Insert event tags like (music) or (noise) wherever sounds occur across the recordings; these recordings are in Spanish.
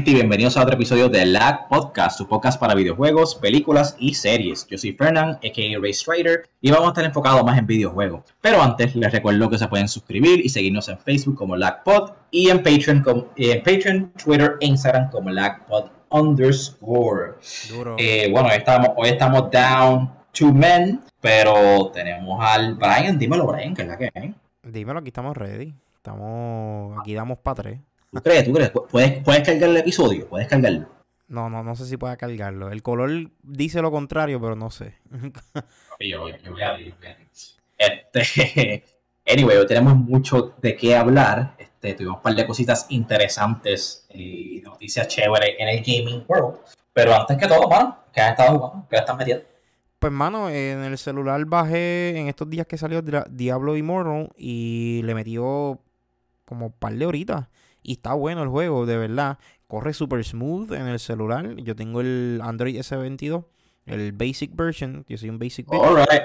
gente, y bienvenidos a otro episodio de Lag Podcast, su podcast para videojuegos, películas y series. Yo soy Fernand, a.k.a. Race Trader, y vamos a estar enfocados más en videojuegos. Pero antes, les recuerdo que se pueden suscribir y seguirnos en Facebook como LagPod y en Patreon, como, en Patreon Twitter e Instagram como LagPod underscore. Eh, bueno, hoy estamos, hoy estamos down to men, pero tenemos al Brian. Dímelo, Brian, que es la que hay. Dímelo, aquí estamos ready. Estamos, aquí damos para tres. ¿Tú crees? ¿Tú crees? ¿Puedes, ¿Puedes cargar el episodio? ¿Puedes cargarlo? No, no, no sé si pueda cargarlo. El color dice lo contrario, pero no sé. (laughs) yo, yo voy a ver. Este, (laughs) anyway, hoy tenemos mucho de qué hablar. Este, tuvimos un par de cositas interesantes y noticias chéveres en el gaming world. Pero antes que todo, mano, ¿qué has estado jugando? ¿Qué estás metiendo? Pues, mano, en el celular bajé en estos días que salió Diablo Immortal y le metió como un par de horitas. Y está bueno el juego, de verdad. Corre super smooth en el celular. Yo tengo el Android S22, el basic version. Yo soy un basic Alright,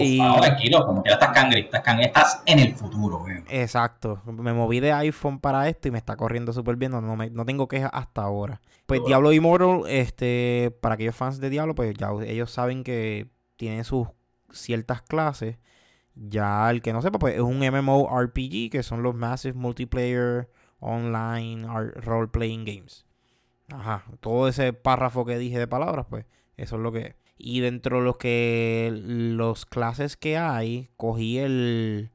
y... tranquilo, como que ya estás cangre, estás, estás en el futuro, Exacto. Me moví de iPhone para esto y me está corriendo súper bien. No, no tengo quejas hasta ahora. Pues Diablo Immortal, este, para aquellos fans de Diablo, pues ya ellos saben que tiene sus ciertas clases. Ya el que no sepa, pues es un MMORPG, que son los Massive Multiplayer online role playing games. Ajá, todo ese párrafo que dije de palabras, pues eso es lo que Y dentro de los que los clases que hay, cogí el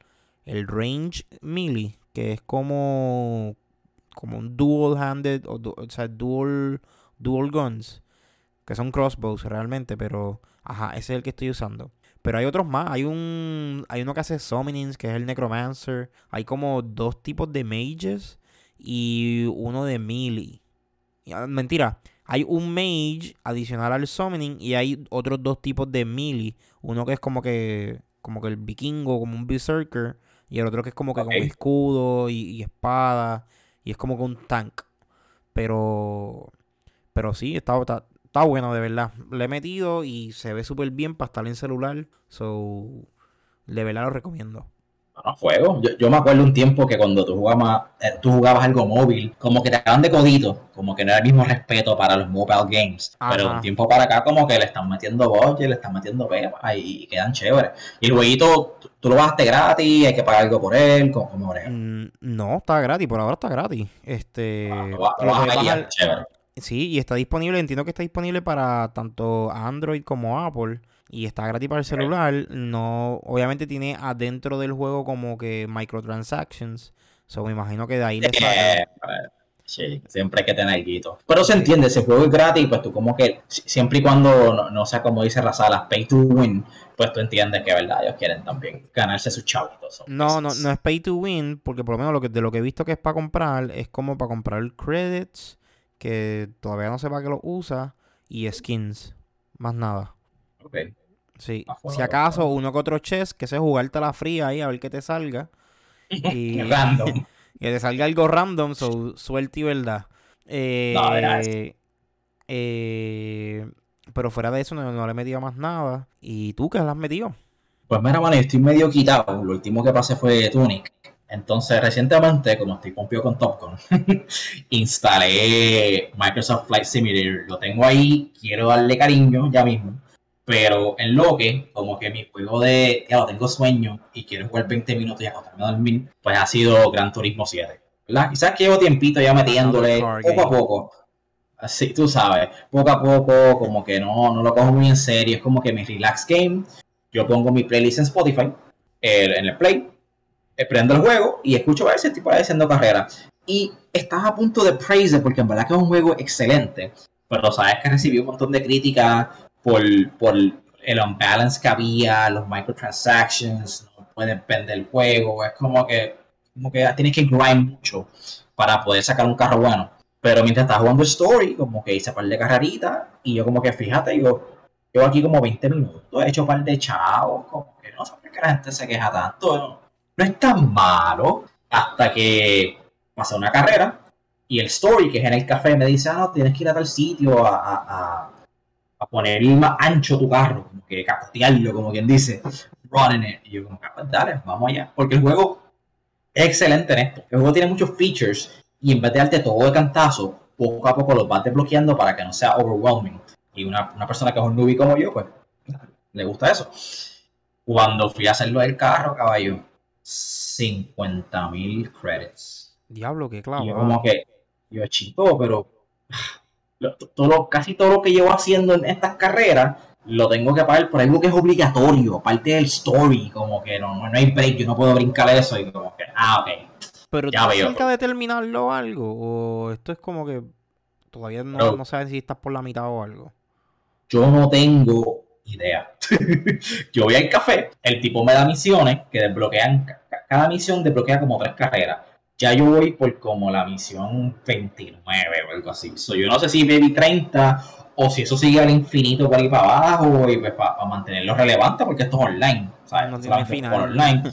el range melee, que es como como un dual handed o, sea, dual dual guns, que son crossbows realmente, pero ajá, ese es el que estoy usando. Pero hay otros más. Hay un. Hay uno que hace summonings, que es el Necromancer. Hay como dos tipos de mages y uno de melee. Ah, mentira, hay un mage adicional al summoning y hay otros dos tipos de melee. Uno que es como que como que el vikingo, como un berserker, y el otro que es como que con escudo y, espada y es como que un tank. Pero pero sí, está, está, está bueno de verdad. Le he metido y se ve súper bien para estar en celular. So, de verdad lo recomiendo juego. Yo, me acuerdo un tiempo que cuando tú jugabas, eh, tú jugabas algo móvil, como que te daban de codito, como que no era el mismo respeto para los mobile games. Pero un tiempo para acá, como que le están metiendo y le están metiendo pepa y, quedan chéveres. Y luego tú, tú lo bajaste gratis, hay que pagar algo por él, como, como mm, No, está gratis, por ahora está gratis. Este. Ah, sí, y está disponible, entiendo que está disponible para tanto Android como Apple y está gratis para el celular, no, obviamente tiene adentro del juego como que microtransactions. So me imagino que de ahí le sale. Sí, siempre hay que tener guito. Pero se entiende, ese juego es gratis, pues tú como que, siempre y cuando no, sea como dice Razala, pay to win, pues tú entiendes que verdad, ellos quieren también ganarse sus chavitos. No, no, no es pay to win, porque por lo menos lo que, de lo que he visto que es para comprar, es como para comprar credits, que todavía no sé para qué lo usa, y skins, más nada. Sí. Si acaso uno que otro chess, que se jugarte la fría ahí a ver qué te salga. (laughs) Y (laughs) random. que te salga algo random, suerte y verdad. Eh, eh, pero fuera de eso no, le he metido más nada. ¿Y tú qué le has metido? Pues mira, mano, estoy medio quitado. Lo último que pasé fue Tunic. Entonces, recientemente, como estoy pompio con Topcon, (laughs) instalé Microsoft Flight Simulator. Lo tengo ahí, quiero darle cariño ya mismo. Pero en lo que, como que mi juego de, ya tengo sueño y quiero jugar 20 minutos y acostarme a dormir, pues ha sido Gran Turismo 7. ¿verdad? Quizás que llevo tiempito ya metiéndole poco a poco. Así, tú sabes, poco a poco, como que no, no lo cojo muy en serio. Es como que mi relax game. Yo pongo mi playlist en Spotify, en el Play, eh, prendo el juego y escucho a ese tipo de haciendo carrera. Y estás a punto de praise porque en verdad que es un juego excelente. Pero sabes que recibió un montón de críticas por, por el unbalance que había, los microtransactions, no puedes vender el juego, es como que, como que tienes que grind mucho para poder sacar un carro bueno. Pero mientras estás jugando Story, como que hice un par de carreritas y yo como que fíjate, yo llevo aquí como 20 minutos, he hecho un par de chavos, como que no sé por qué la gente se queja tanto, no, es tan malo hasta que pasa una carrera y el story que es en el café me dice, ah, no, tienes que ir a tal sitio a poner más ancho tu carro, como que capotearlo, como quien dice, running it. Y yo como que, pues dale, vamos allá. Porque el juego es excelente en esto. El juego tiene muchos features y en vez de darte todo de cantazo, poco a poco los vas desbloqueando para que no sea overwhelming. Y una, una persona que es un newbie como yo, pues le gusta eso. Cuando fui a hacerlo del carro, caballo, 50 mil credits. Diablo, qué claro. Y yo como que, yo chico, pero lo- todo, casi todo lo que llevo haciendo en estas carreras lo tengo que pagar por algo que es obligatorio, parte del story, como que no, no hay break, yo no puedo brincar eso y como que, ah, ok. Pero Ya ¿tú veo. cerca de terminarlo algo? ¿O esto es como que todavía no, No. no sabes si estás por la mitad o algo? Yo no tengo idea. (laughs) yo voy al café, el tipo me da misiones que desbloquean, ca- ca- cada misión desbloquea como tres carreras. Ya yo voy por como la misión 29 o algo así. So, yo no sé si baby 30 o si eso sigue al infinito por ahí para abajo y pues para, mantenerlo relevante porque esto es online. ¿sabes? No tiene final. por online.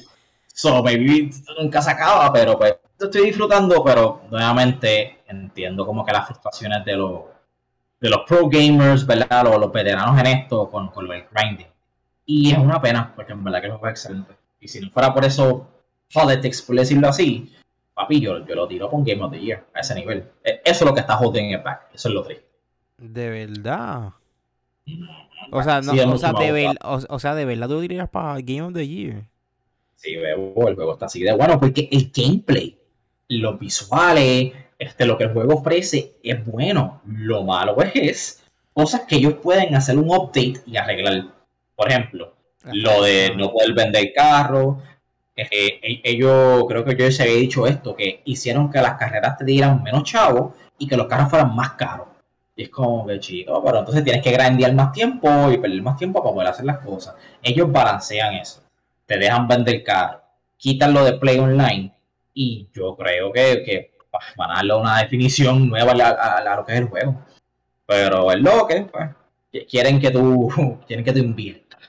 So, maybe nunca se acaba, pero pues estoy disfrutando, pero nuevamente entiendo como que las frustraciones de los de los pro gamers, ¿verdad? Los, los veteranos en esto con, con del grinding. Y es una pena, porque en verdad que es excelente. Y si no fuera por eso politics, por decirlo así, papi, yo, yo lo tiro con Game of the Year a ese nivel. E- Eso es lo que está holding it back. Eso es lo triste. De verdad. O sea, no, Sí, es o, sea, de más ver- o, o sea, de verdad tú dirías para Game of the Year. Sí, bebo, el juego está así de bueno, porque el gameplay, los visuales, este, lo que el juego ofrece es bueno. Lo malo es cosas que ellos pueden hacer un update y arreglar. Por ejemplo, lo de no poder vender carro. Eh, eh, ellos, creo que yo se había dicho esto, que hicieron que las carreras te dieran menos chavos y que los carros fueran más caros. Y es como que chico, pero entonces tienes que grandear más tiempo y perder más tiempo para poder hacer las cosas. Ellos balancean eso. Te dejan vender carro, quitan lo de Play Online y yo creo que, que ah, van a darle una definición nueva a, lo que es el juego. Pero es lo que, pues, quieren que tú, (laughs) quieren que tú inviertas.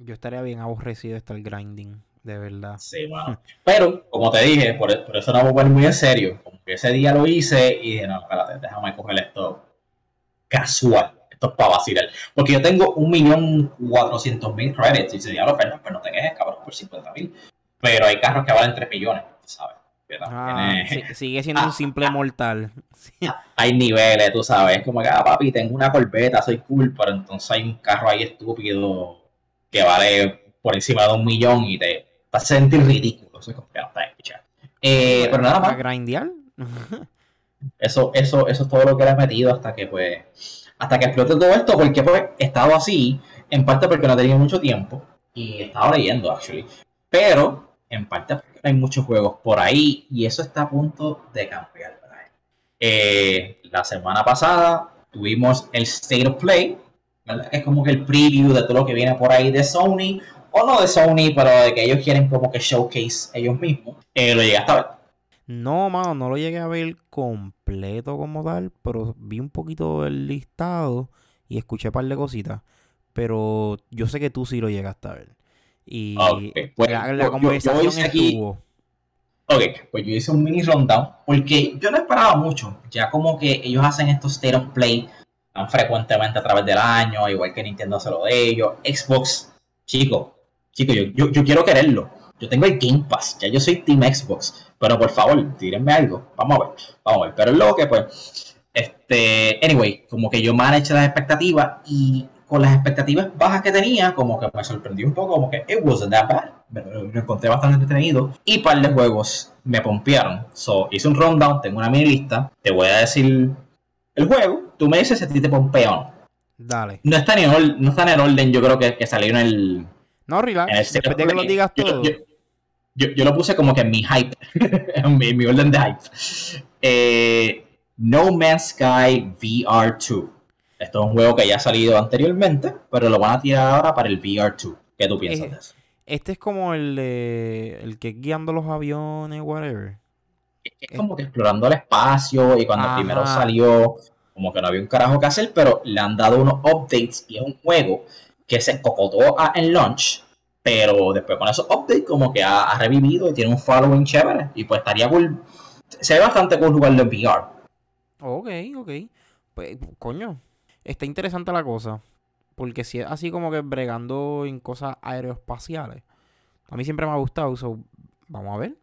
Yo estaría bien aborrecido estar grinding, de verdad. Sí, bueno. (laughs) Pero, como te dije, por, por eso no me voy a poner muy en serio. Como que ese día lo hice y dije, no, espérate, déjame coger esto casual. Esto es para vacilar. Porque yo tengo un millón cuatrocientos mil credits. Y sería lo pues no te quejes, cabrón, por 50 mil. Pero hay carros que valen 3 millones, ¿sabes? Ah, sí- (laughs) sigue siendo un Ah, simple mortal. Sí. (laughs) hay niveles, tú sabes. Es como que, ah, papi, tengo una corbeta, soy cool, pero entonces hay un carro ahí estúpido que vale por encima de un millón y te, sentir ridículo. Eso es como que no está escuchando. Eh, pero nada ¿Para más, grindear? (laughs) eso, eso, eso es todo lo que le he metido hasta que pues, hasta que explote todo esto, porque pues he estado así, en parte porque no he tenido mucho tiempo y he estado leyendo, actually. Pero, en parte porque hay muchos juegos por ahí y eso está a punto de cambiar. Eh, la semana pasada tuvimos el State of Play, ¿verdad? es como que el preview de todo lo que viene por ahí de Sony, o no de Sony, pero de que ellos quieren como que showcase ellos mismos. Eh, lo llegaste a ver. No, mano, no lo llegué a ver completo como tal, pero vi un poquito el listado y escuché un par de cositas. Pero yo sé que tú sí lo llegaste a ver. Y Ok, pues, la, yo- la yo- conversación yo hice aquí- estuvo. Ok, pues yo hice un mini rundown porque yo no esperaba mucho. Ya como que ellos hacen estos state of play tan frecuentemente a través del año, igual que Nintendo hace lo de ellos. Xbox, chico, chico, yo, yo, yo quiero quererlo. Yo tengo el Game Pass, ya yo soy Team Xbox. Pero por favor, tírenme algo. Vamos a ver, vamos a ver. Pero es lo que pues, este, anyway, como que yo manejé las expectativas y con las expectativas bajas que tenía, como que me sorprendió un poco, como que it wasn't that bad. Me- Lo encontré bastante entretenido. Y par de juegos me pompearon. So, hice un rundown, tengo una mini lista. Te voy a decir el juego. Tú me dices si a ti te pompea o no. Dale. No está, ni en ol- no está en el orden, yo creo que, que salió en el, No, relax. el Después de que lo digas yo, todo. Yo, yo- yo lo puse como que en mi hype, (laughs) en mi, en mi orden de hype. Eh, no Man's Sky VR2. Esto es un juego que ya ha salido anteriormente, pero lo van a tirar ahora para el VR2. ¿Qué tú piensas Eh, de eso? Este es como el de, el que es guiando los aviones, whatever. Es que es como que explorando el espacio y cuando Ajá. primero salió, como que no había un carajo que hacer, pero le han dado unos updates y es un juego que se cocotó a- en launch, pero después con esos updates como que ha, ha revivido y tiene un following chévere y pues estaría cool. Se ve bastante cool jugarlo en VR. Ok, ok. Pues, coño, está interesante la cosa. Porque si es así como que bregando en cosas aeroespaciales. A mí siempre me ha gustado, so, vamos a ver.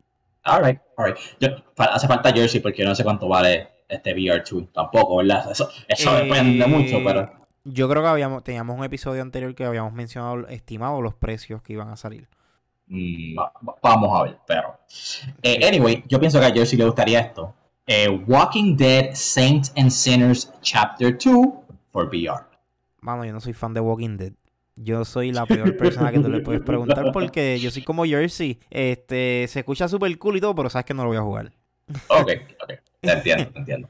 Alright, alright. Hace falta Jersey porque yo no sé cuánto vale este VR2 tampoco, ¿verdad? Eso, eso depende mucho, pero... Yo creo que habíamos, teníamos un episodio anterior que habíamos mencionado, estimado los precios que iban a salir. Mm, vamos a ver, pero. Eh, anyway, yo pienso que a Jersey le gustaría esto. Eh, Walking Dead Saints and Sinners Chapter 2 for VR. Mano, yo no soy fan de Walking Dead. Yo soy la peor persona que tú le puedes preguntar porque yo soy como Jersey. Este, se escucha súper cool y todo, pero sabes que no lo voy a jugar. Ok, ok. Te entiendo, te entiendo.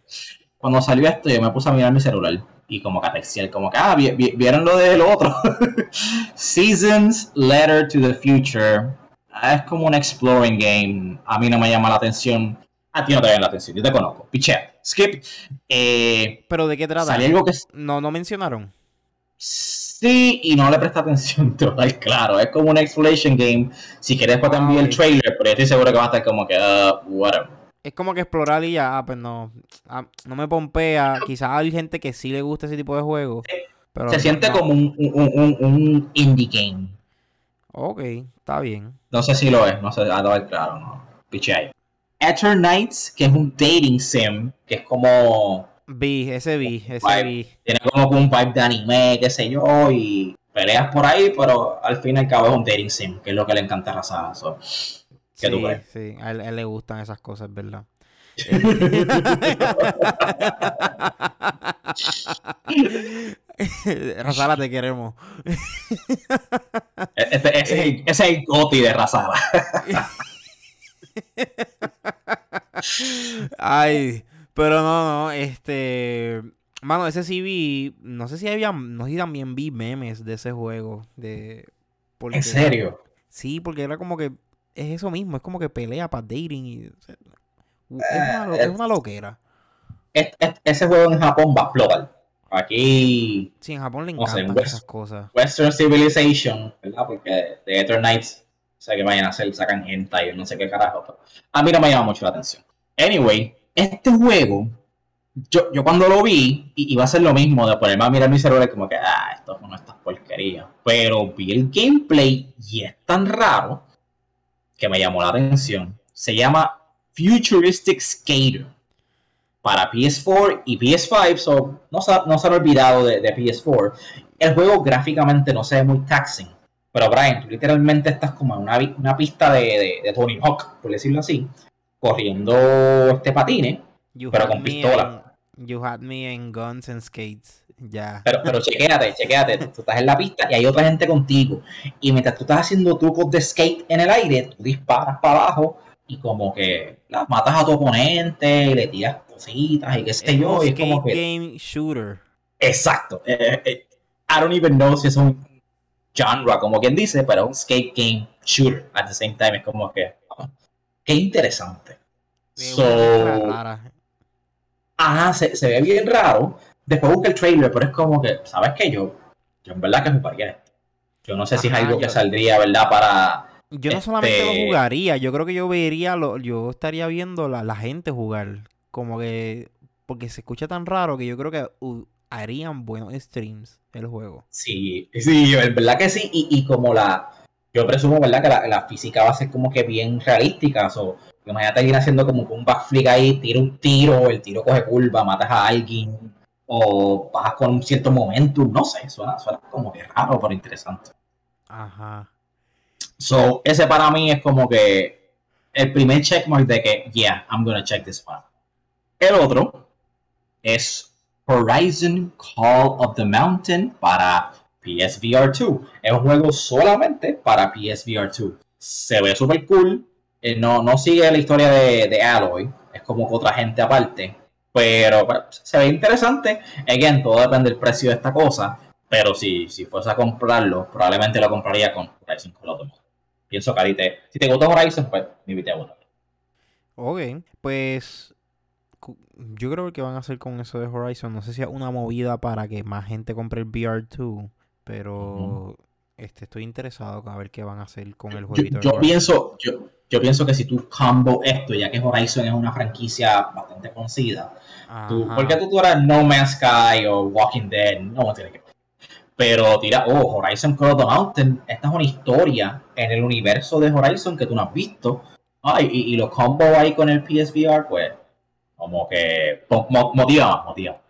Cuando salió esto, yo me puse a mirar mi celular y como que como que, ah, vieron lo del otro. (laughs) Seasons Letter to the Future. Ah, es como un exploring game. A mí no me llama la atención. A ti no te llama la atención. Yo te conozco. Piche. Skip. Eh, ¿Pero de qué trata? algo que... No, no mencionaron. Sí, y no le presta atención, (laughs) claro. Es como un exploration game. Si quieres, pues envío el trailer, pero estoy seguro que va a estar como que, uh, whatever es como que explorar y ya, ah, pues no, ah, no me pompea. Quizás hay gente que sí le gusta ese tipo de juego. Pero se siente como un, un, un, indie game. Ok, está bien. No sé si lo es, no sé, a ver, claro, no. Piche Ether Nights, que es un dating sim, que es como. Vi, ese vi, ese vi. Tiene como un vibe de anime, qué sé yo, y peleas por ahí, pero al fin y al cabo es un dating sim, que es lo que le encanta a Razada. Sí, Sí, a él, le gustan esas cosas, ¿verdad? (laughs) (laughs) Razala, te queremos. E-, ese, ese, es el goti de Razala. Ay, pero no, no, este. Mano, ese sí vi. No sé si había. No sé si también vi memes de ese juego. De. ¿En serio? Sí, porque era como que es eso mismo, es como que pelea para dating y... es, una, es, una, loquera. ese juego en Japón va a explotar. Aquí... Sí, en Japón le encantan esas cosas. Western Civilization, ¿verdad? Porque de Eternites, o sea que vayan a hacer, sacan hentai, no sé qué carajo. a mí no me llama mucho la atención. Anyway, este juego, yo, yo cuando lo vi, iba a ser lo mismo, de ponerme a mirar mi celular como que, ah, esto es una estas porquerías. Pero vi el gameplay y es tan raro que me llamó la atención. Se llama Futuristic Skater para PS4 y PS5, so no, se, no se han olvidado de, PS4. El juego gráficamente no se ve muy taxing, pero Brian, tú literalmente estás como en una, una pista de, de, Tony Hawk, por decirlo así, corriendo este patine, pero con pistola. You had me in guns and skates. Ya. Pero, pero chequéate, chequéate. Tú, estás en la pista y hay otra gente contigo. Y mientras tú estás haciendo trucos de skate en el aire, tú disparas para abajo y como que matas a tu oponente y le tiras cositas y qué sé yo. Y es como que... game shooter. Exacto. Eh, eh, I don't even know si es un genre, como quien dice, pero es un skate game shooter. At the same time, es como que. Ah, qué interesante. So, ajá, se, se ve bien raro Después busca el trailer, pero es como que, ¿sabes qué? Yo, yo en verdad que jugaría esto. Yo no sé si es algo que saldría, ¿verdad? Para. Yo no solamente lo este, jugaría, yo creo que yo vería, lo, yo estaría viendo la, la gente jugar. Como que. Porque se escucha tan raro que yo creo que harían buenos streams el juego. Sí, sí, en verdad que sí. Y, y como la. Yo presumo, ¿verdad? Que la, la, física va a ser como que bien realística. O imagínate alguien haciendo como un backflip ahí, tira un tiro, el tiro coge curva, matas a alguien o vas con un cierto momentum, no sé, suena, suena como que raro, pero interesante. Ajá. So, ese para mí es como que el primer checkmark de que, yeah, I'm gonna check this one. El otro es Horizon Call of the Mountain para PSVR 2. Es un juego solamente para PSVR 2. Se ve super cool. Eh, no, no sigue la historia de, de Alloy. Es como otra gente aparte. Pero, se ve interesante. Again, todo depende del precio de esta cosa. Pero si, si fuese a comprarlo, probablemente lo compraría con Horizon Call of Pienso que a te, si te gustó Horizon, pues me invité a uno. Ok, pues yo creo que van a hacer con eso de Horizon. No sé si es una movida para que más gente compre el VR2, pero este, estoy interesado a ver qué van a hacer con el jueguito. Yo, yo pienso, yo, yo pienso que si tú combo esto, ya que Horizon es una franquicia bastante conocida, tú, porque tú, tú eras No Man's Sky o Walking Dead, no tiene que pero tira, oh, Horizon Call of the Mountain, esta es una historia en el universo de Horizon que tú no has visto. Ay, y, y lo combo ahí con el PSVR, pues, Como que mo- mo- motiva motiva.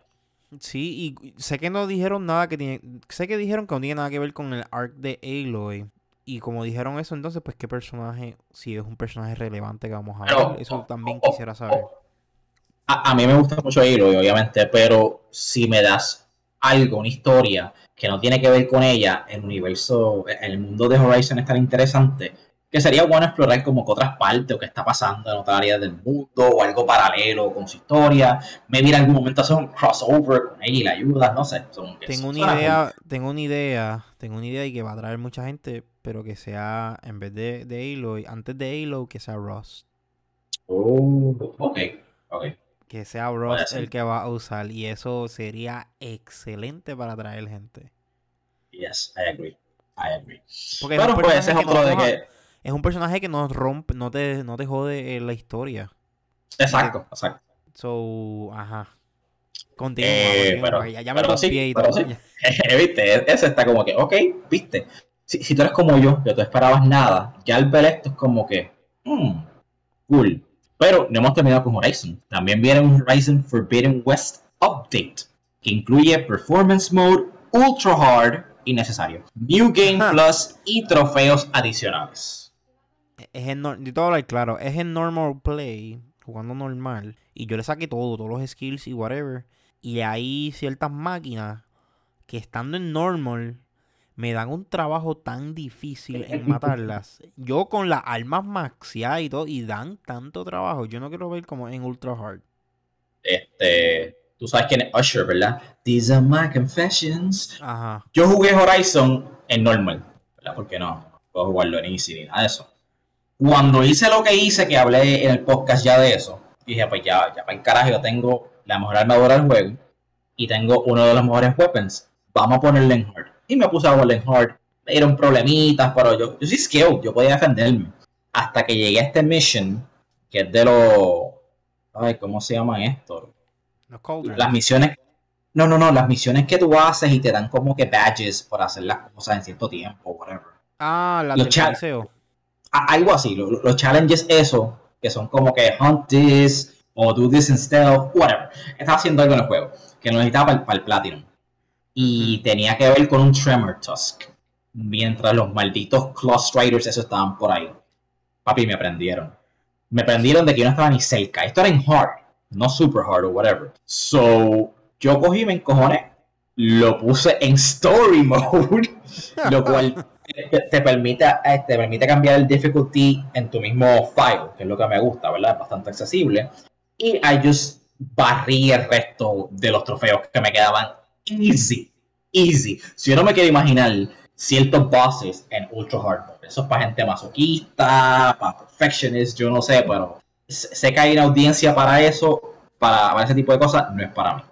Sí, y sé que no dijeron nada que tiene. Sé que dijeron que no tiene nada que ver con el arc de Aloy. Y como dijeron eso, entonces, pues, ¿qué personaje? Si es un personaje relevante que vamos a Pero- ver. Eso también oh, quisiera saber. A, a mí me gusta mucho Aloy, obviamente, pero si me das algo, una historia que no tiene que ver con ella, el universo, el mundo de Horizon es tan interesante que sería bueno explorar como que otras partes o qué está pasando en otras áreas del mundo o algo paralelo con su historia. Maybe en algún momento hacer un crossover con ella y la ayuda, no sé. son- Tengo una idea, tengo una idea, tengo una idea y que va a traer mucha gente, pero que sea, en vez de, de Aloy, antes de Aloy, que sea Ross. cool. Oh, ok, ok. Que sea Ross ser. el que va a usar. Y eso sería excelente para atraer gente. Yes, I agree. I agree. Porque es pues ese es otro de que. Es un personaje que no rompe, no te, no te jode eh, la historia. Exacto, exacto. So, ajá. Continúa, Eh, pero- ya, ya me pero sí, pero sí. (laughs) ¿Viste? Ese está como que, ok, viste. Si, si tú eres como yo, que tú esperabas nada, ya al ver esto es como que, hmm, cool. Pero no hemos terminado con Horizon. También viene un Horizon Forbidden West Update, que incluye Performance Mode, Ultra Hard y necesario. New Game Ajá. Plus y trofeos adicionales. Es en, yo te voy a hablar claro, es en normal play, jugando normal, y yo le saqué todo, todos los skills y whatever, y hay ciertas máquinas que estando en normal me dan un trabajo tan difícil en (laughs) matarlas. Yo con las armas maxiadas y todo, y dan tanto trabajo, yo no quiero ver como en ultra hard. Este, tú sabes quién es Usher, ¿verdad? These are my confessions. Ajá. Yo jugué Horizon en normal, ¿verdad? Porque no, puedo jugarlo en easy ni nada de eso. Cuando hice lo que hice, que hablé en el podcast ya de eso, dije, pues ya, ya para el carajo, yo tengo la mejor armadura del juego y tengo uno de los mejores weapons. Vamos a ponerle en hard. Y me puse a jugarle en hard. Me dieron problemitas, pero yo, yo soy skilled, yo podía defenderme. Hasta que llegué a este mission, que es de los... Ay, ¿cómo se llaman esto? Las misiones. No, no, no, las misiones que tú haces y te dan como que badges por hacer las cosas en cierto tiempo, whatever. Ah, las los del algo así, lo- lo- los challenges, eso, que son como que hunt this o do this instead, whatever. Estaba haciendo algo en el juego que lo necesitaba para el, Platinum. Y tenía que ver con un Tremor Tusk. Mientras los malditos Claw Striders, esos estaban por ahí. Papi, me prendieron. Me prendieron de que yo no estaba ni cerca. Esto era en hard, no super hard o whatever. So, yo cogí me encojoné. Lo puse en story (laughs) mode. lo cual te, te permite, eh, te permite cambiar el difficulty en tu mismo file, que es lo que me gusta, ¿verdad? Es bastante accesible. Y I just barrí el resto de los trofeos que me quedaban easy, easy. Si yo no me quiero imaginar ciertos bosses en Ultra Hard mode, eso es para gente masoquista, para perfectionists, yo no sé, pero sé que hay una audiencia para eso, para, para ese tipo de cosas, no es para mí.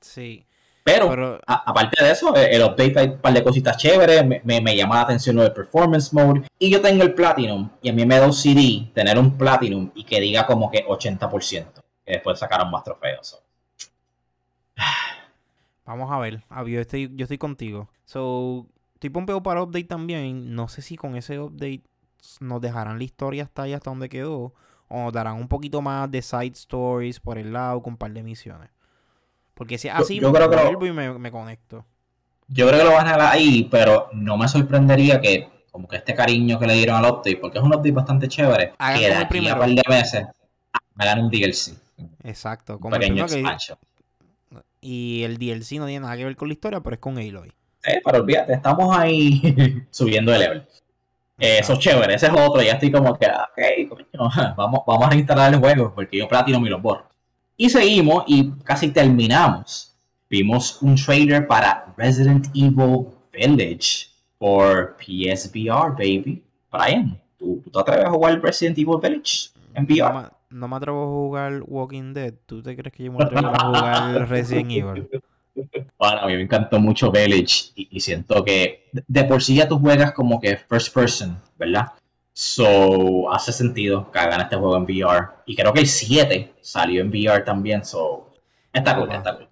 Sí. Pero, Pero a- aparte de eso, el update hay un par de cositas chéveres, me, me, me llama la atención lo del performance mode, y yo tengo el Platinum, y a mí me da un CD tener un Platinum y que diga como que 80%, que después sacaron más trofeos. so. Vamos a ver. Ah, yo, estoy, yo estoy contigo. So, estoy pompeo para update también. No sé si con ese update nos dejarán la historia hasta ahí, hasta donde quedó. O nos darán un poquito más de side stories por el lado con un par de misiones. Porque si es Yo- así, yo que lo- vuelvo y me, me conecto. Yo creo que lo van a dejar ahí, pero no me sorprendería que como que este cariño que le dieron al update, porque es un update bastante chévere, Hagan que de aquí a primero. un par de meses ah, me dan un DLC, Exacto. Como el primero que-. Y el DLC no tiene nada que ver con la historia, pero es con Aloy. Eh, pero olvídate, estamos ahí (laughs) subiendo de level. Eh, eso es chévere, ese es otro, ya estoy como que, ah, ok, coño, (laughs) vamos, vamos a reinstalar el juego, porque yo Platinum y los borro. Y seguimos y casi terminamos. Vimos un trailer para Resident Evil Village por PSVR, baby. Brian, ¿tú, tú te atreves a jugar Resident Evil Village en VR? No me atrevo a jugar Walking Dead. ¿Tú te crees que yo me atrevo a jugar (laughs) Resident Evil? Bueno, a mí me encantó mucho Village y, y siento que de- de por sí ya tú juegas como que first person, ¿verdad? So, hace sentido que hagan este juego en VR. Y creo que el 7 salió en VR también, so, está cool, está cool.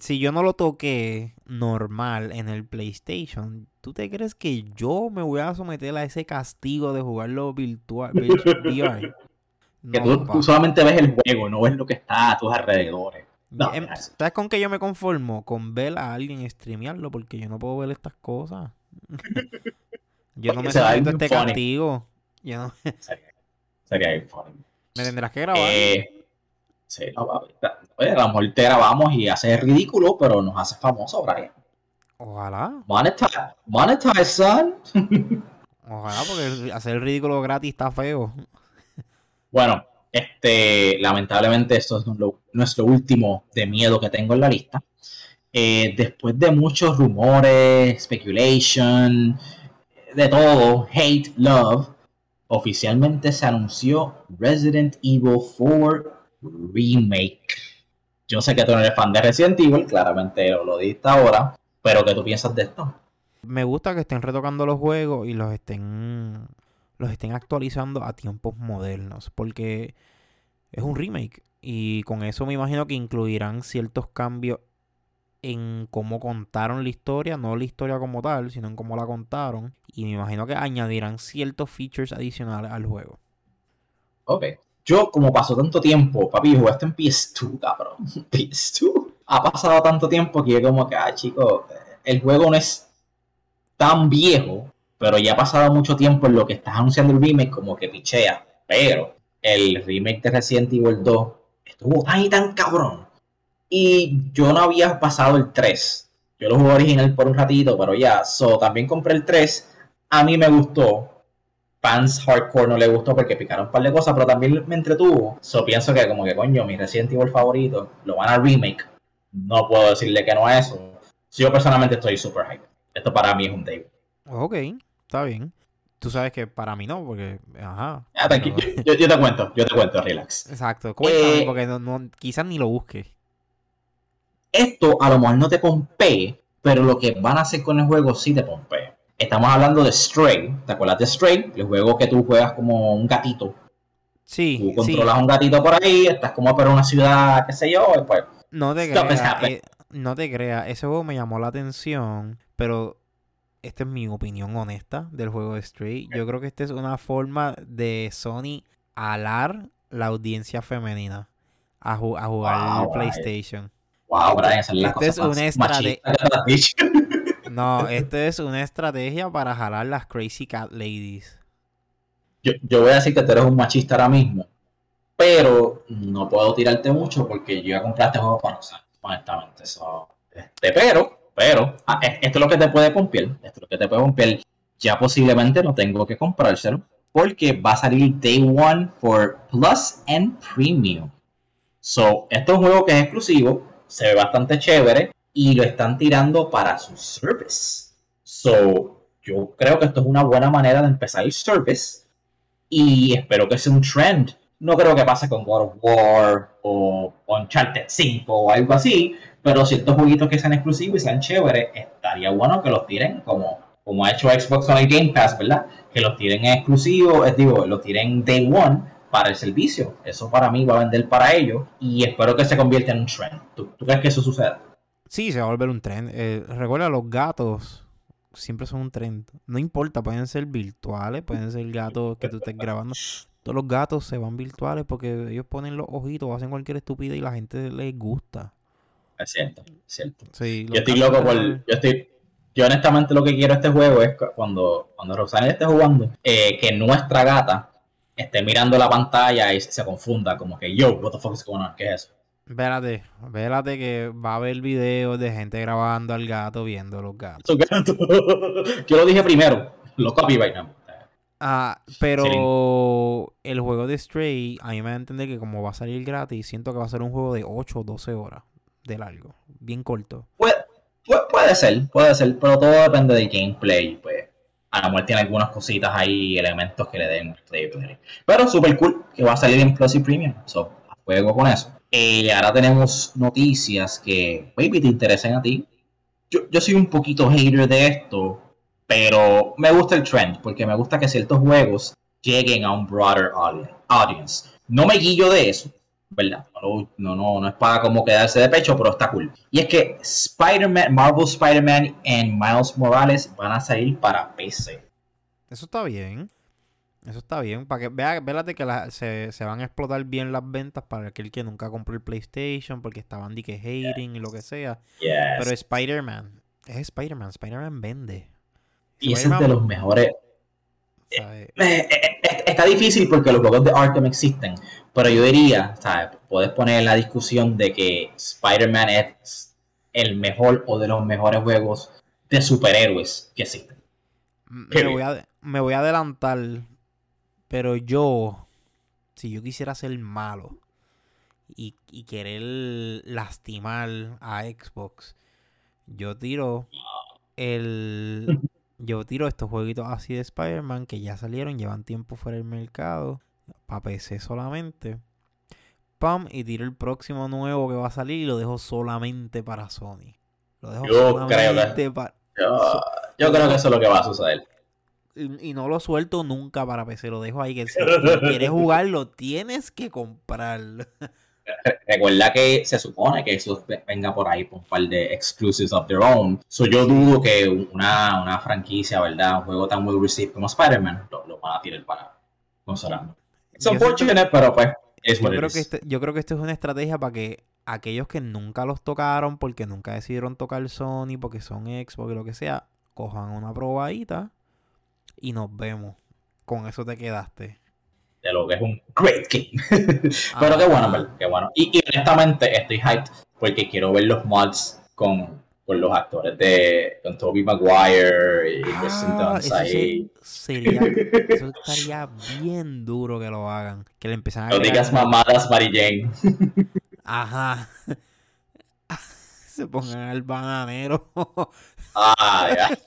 Si yo no lo toqué normal en el PlayStation, ¿tú te crees que yo me voy a someter a ese castigo de jugarlo virtual, vir- (laughs) VR? Que tú, solamente ves el juego, no ves lo que está a tus alrededores. Em, ¿Sabes con qué yo me conformo? Con ver a alguien streamearlo, porque yo no puedo ver estas cosas. (laughs) yo no me siento este castigo. Yo no... sería, Me tendrás que grabar. Eh, sí, no, a lo mejor te grabamos y haces ridículo, pero nos haces famoso, Brian. Ojalá. Monetize, monetize son. (laughs) Ojalá, porque hacer el ridículo gratis está feo. Bueno, este, lamentablemente esto es nuestro último de miedo que tengo en la lista. Eh, después de muchos rumores, speculation, de todo, hate, love, oficialmente se anunció Resident Evil 4 Remake. Yo sé que tú no eres fan de Resident Evil, claramente lo, lo diste ahora, pero ¿qué tú piensas de esto? Me gusta que estén retocando los juegos y los estén los estén actualizando a tiempos modernos, porque es un remake y con eso me imagino que incluirán ciertos cambios en cómo contaron la historia, no la historia como tal, sino en cómo la contaron y me imagino que añadirán ciertos features adicionales al juego. Ok. Yo, como pasó tanto tiempo, papi, jugaste en PS2, cabrón. (laughs) PS2. Ha pasado tanto tiempo que yo como que, ah, chico, el juego no es tan viejo, pero ya ha pasado mucho tiempo en lo que estás anunciando el remake, como que pichea. Pero el remake de Resident Evil 2 estuvo tan y tan cabrón. Y yo no había pasado el 3. Yo lo jugué original por un ratito, pero ya. So, también compré el 3. A mí me gustó. Fans hardcore no le gustó porque picaron un par de cosas, pero también me entretuvo. So, pienso que como que coño, mi Resident Evil favorito lo van a remake. No puedo decirle que no a eso. Yo personalmente estoy super hype. Esto para mí es un day. Ok, está bien. Tú sabes que para mí no, porque, ajá. Ah, yo, te cuento, yo te cuento, relax. Exacto, cuéntame, eh, porque no, quizás ni lo busque. Esto a lo mejor no te pompee, pero lo que van a hacer con el juego sí te pompee. Estamos hablando de Stray, ¿te acuerdas de Stray? El juego que tú juegas como un gatito. Sí. Tú controlas un gatito por ahí, estás como para una ciudad, qué sé yo, y pues. No te creas. Eh, no te creas, ese juego me llamó la atención pero esta es mi opinión honesta del juego de Stray. Yo creo que esta es una forma de Sony alar la audiencia femenina a, jugar PlayStation. Wow, Brian, esa es una estrategia. (laughs) no, esto es una estrategia para jalar las Crazy Cat Ladies. Yo, yo voy a decir que tú eres un machista ahora mismo, pero no puedo tirarte mucho porque yo ya compré este juego para usar, honestamente. Eso, este, pero pero ah, esto es lo que te puede pompear. Esto es lo que te puede pompear. Ya posiblemente no tengo que comprárselo. Porque va a salir Day One for Plus and Premium. So, esto es un juego que es exclusivo. Se ve bastante chévere. Y lo están tirando para su service. So, yo creo que esto es una buena manera de empezar el service. Y espero que sea un trend. No creo que pase con God of War o Uncharted 5 o algo así, pero ciertos jueguitos que sean exclusivos y sean chéveres, estaría bueno que los tiren como, como ha hecho Xbox con el Game Pass, ¿verdad? Que los tiren exclusivos, es digo, los tiren day one para el servicio. Eso para mí va a vender para ellos y espero que se convierta en un trend. ¿Tú, crees que eso suceda? Sí, se va a volver un trend. Eh, recuerda, los gatos siempre son un trend. No importa, pueden ser virtuales, pueden ser gatos que tú estés grabando. (laughs) Todos los gatos se van virtuales porque ellos ponen los ojitos, hacen cualquier estupidez y la gente les gusta. Es cierto, es cierto. yo estoy loco por. Yo estoy. Yo honestamente lo que quiero este juego es cuando, cuando Roxanne esté jugando, eh, que nuestra gata esté mirando la pantalla y se, confunda, como que yo, what the fuck is going on, ¿qué es eso? Vérate, vérate que va a haber videos de gente grabando al gato viendo los gatos. (laughs) Yo lo dije primero, lo copyright no. Ah, pero el juego de Stray, a mí me da a entender que como va a salir gratis, siento que va a ser un juego de 8 o 12 horas de largo, bien corto. puede ser, puede ser, pero todo depende del gameplay. Pues a la muerte tiene algunas cositas ahí, elementos que le den play. Pero super cool, que va a salir en Plus y Premium. So, juego con eso. Y ahora tenemos noticias que, baby, te interesan a ti. Yo, yo soy un poquito hater de esto, pero me gusta el trend, porque me gusta que ciertos juegos lleguen a un broader audience. No me guillo de eso, ¿verdad? No, no, no es para como quedarse de pecho, pero está cool. Y es que Spider-Man, Marvel Spider-Man y Miles Morales van a salir para PC. Eso está bien. Eso está bien. Para que vea, vélate que la- se, se van a explotar bien las ventas para aquel que nunca compró el PlayStation porque estaban de que hating y lo que sea. Yes. Pero Spider-Man. Es Spider-Man. Spider-Man vende. Y ese es de los mejores. Eh, eh, eh, está difícil porque los juegos de Arkham existen, pero yo diría, ¿sabes? Puedes poner la discusión de que Spider-Man es el mejor o de los mejores juegos de superhéroes que existen. Me voy, a, me voy a adelantar. Pero yo, si yo quisiera ser malo y, y querer lastimar a Xbox, yo tiro el. (laughs) Yo tiro estos jueguitos así de Spider-Man que ya salieron, llevan tiempo fuera del mercado, para PC solamente. Pam, y tiro el próximo nuevo que va a salir y lo dejo solamente para Sony. Lo dejo Yo creo que- solamente para. Yo, yo creo que eso es lo que va a suceder. Y, y no lo suelto nunca para PC, lo dejo ahí. Que si tú (laughs) quieres jugarlo, tienes que comprarlo. (laughs) Re- Recuerda que se supone que eso ve- venga por ahí por un par de exclusives of their own. So yo dudo que una, una franquicia, ¿verdad? Un juego tan well received como Spider-Man lo, lo van a tirar para consola. It's unfortunate, pero pues es Yo creo, que este, yo creo que esto es una estrategia para que aquellos que nunca los tocaron, porque nunca decidieron tocar Sony, porque son Xbox y lo que sea, cojan una probadita y nos vemos. Con eso te quedaste. De lo que es un great game. (laughs) Pero qué bueno, Ajá. ¿verdad? qué bueno. Y, y honestamente estoy hyped porque quiero ver los mods con, con los actores de con Tobey Maguire y Kristen Ah, Dunst eso ahí. se- sería, eso (laughs) estaría bien duro que lo hagan. Que le empiezan a No digas mamadas, Mary Jane. (laughs) Ajá. Se pongan al bananero. Ah, ya.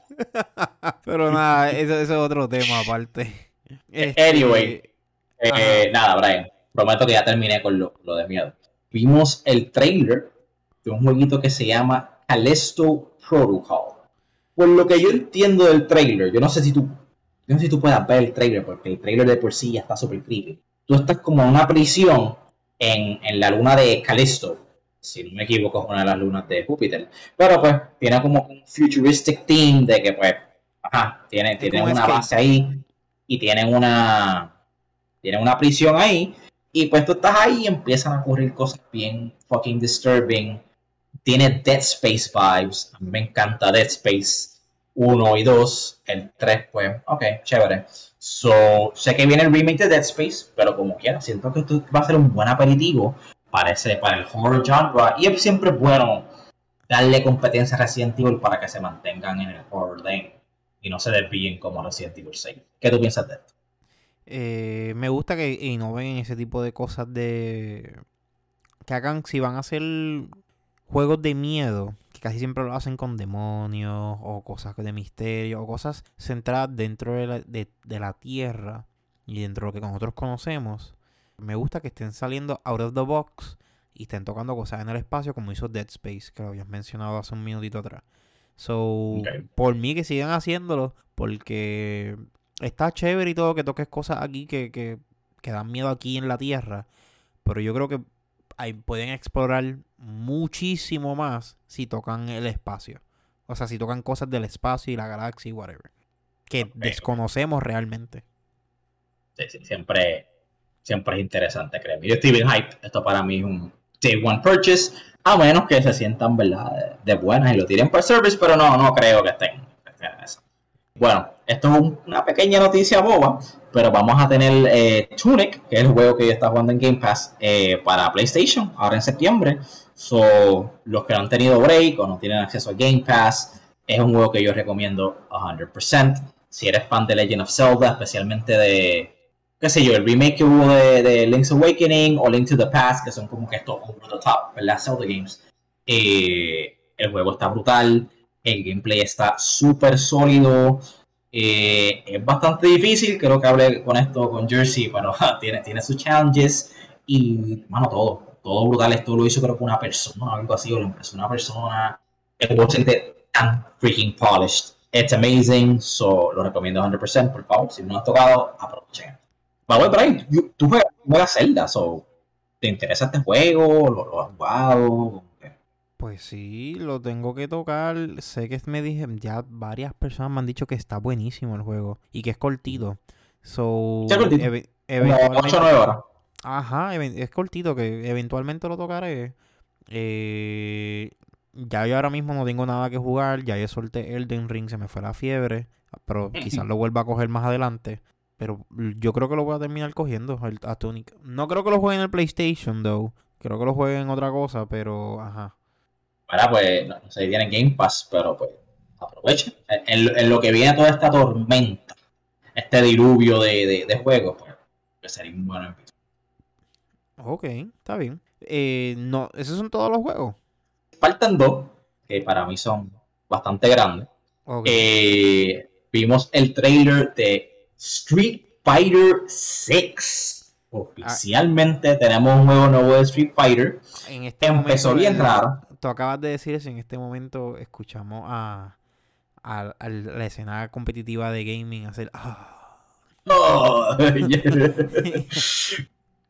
Pero nada, eso, eso es otro tema aparte. Este, Anyway. Eh, nada, Brian. Prometo que ya terminé con lo, lo de miedo. Vimos el trailer de un jueguito que se llama Callisto Protocol. Por lo que yo entiendo del trailer, yo no sé si tú, yo no sé si tú puedas ver el trailer, porque el trailer de por sí ya está súper creepy. Tú estás como en una prisión en, en la luna de Callisto. Si no me equivoco, es una de las lunas de Júpiter. Pero pues tiene como un futuristic theme de que pues, ajá, tienen una Escape. base ahí y tienen una, tienen una prisión ahí. Y pues tú estás ahí y empiezan a ocurrir cosas bien fucking disturbing. Tiene Dead Space vibes. A mí me encanta Dead Space 1 y 2. El 3, pues, ok, chévere. So, sé que viene el remake de Dead Space, pero como quiera, siento que esto va a ser un buen aperitivo para, ese, para el horror genre. Y es siempre bueno darle competencia a Resident Evil para que se mantengan en el horror lane y no se desvíen como Resident Evil 6. ¿Qué tú piensas de esto? Eh, me gusta que innoven en ese tipo de cosas de... Que hagan, si van a hacer juegos de miedo, que casi siempre lo hacen con demonios o cosas de misterio o cosas centradas dentro de la, de, de la tierra y dentro de lo que nosotros conocemos. Me gusta que estén saliendo out of the box y estén tocando cosas en el espacio como hizo Dead Space, que lo habías mencionado hace un minutito atrás. So, por mí que sigan haciéndolo, porque está chévere y todo que toques cosas aquí que, que, que dan miedo aquí en la Tierra, pero yo creo que ahí pueden explorar muchísimo más si tocan el espacio. O sea, si tocan cosas del espacio y la galaxia y whatever. Que desconocemos realmente. Sí, sí, siempre, siempre es interesante, créeme. Yo estoy bien hype. Esto para mí es un day one purchase. A menos que se sientan, ¿verdad? De, buenas y lo tiren para service, pero no, no creo que estén. que estén en eso. Bueno, esto es un- una pequeña noticia boba, pero vamos a tener eh, Tunic, que es el juego que ya está jugando en Game Pass, eh, para PlayStation, ahora en septiembre. So, los que no han tenido break o no tienen acceso a Game Pass, es un juego que yo recomiendo 100%. Si eres fan de Legend of Zelda, especialmente de, qué sé yo, el remake que hubo de, Link's Awakening o Link to the Past, que son como que estos over the ¿verdad? Zelda games. Eh, el juego está brutal, el gameplay está súper sólido. eh, es bastante difícil, creo que hablé con esto con Jersey, pero (laughs) tiene, tiene sus challenges y, mano, todo, todo brutal. Esto lo hizo creo que una persona algo así, o lo empezó una persona. El juego tan freaking polished. It's amazing, so lo recomiendo 100%, por favor. Si no has tocado, aprovechen. Vamos, Brian, you- tú juegas, juegas Zelda, so, ¿te interesa este juego? ¿Lo, lo has jugado? Pues sí, lo tengo que tocar. Sé que me dije, ya varias personas me han dicho que está buenísimo el juego y que es cortito. So, es cortito. Como eventualmente- 8 o 9 horas. Ajá, es cortito que eventualmente lo tocaré. Eh, ya yo ahora mismo no tengo nada que jugar. Ya yo solté Elden Ring, se me fue la fiebre. Pero (laughs) quizás lo vuelva a coger más adelante. Pero yo creo que lo voy a terminar cogiendo a Tunic. No creo que lo juegue en el PlayStation, though. Creo que lo juegue en otra cosa, pero ajá. Ahora, pues, no, no sé si tienen Game Pass, pero pues, aprovechen. En, en- lo que viene toda esta tormenta, este diluvio de, de, de juegos, pues, pues sería un buen empiezo. Ok, está bien. Eh, no, esos son todos los juegos. Faltan dos, que para mí son bastante grandes. Eh, vimos el trailer de Street Fighter 6. Oficialmente tenemos un juego nuevo de Street Fighter. en este Empezó bien raro. Tú acabas de decir eso, en este momento escuchamos a, a- a la escena competitiva de gaming hacer... Oh, (laughs)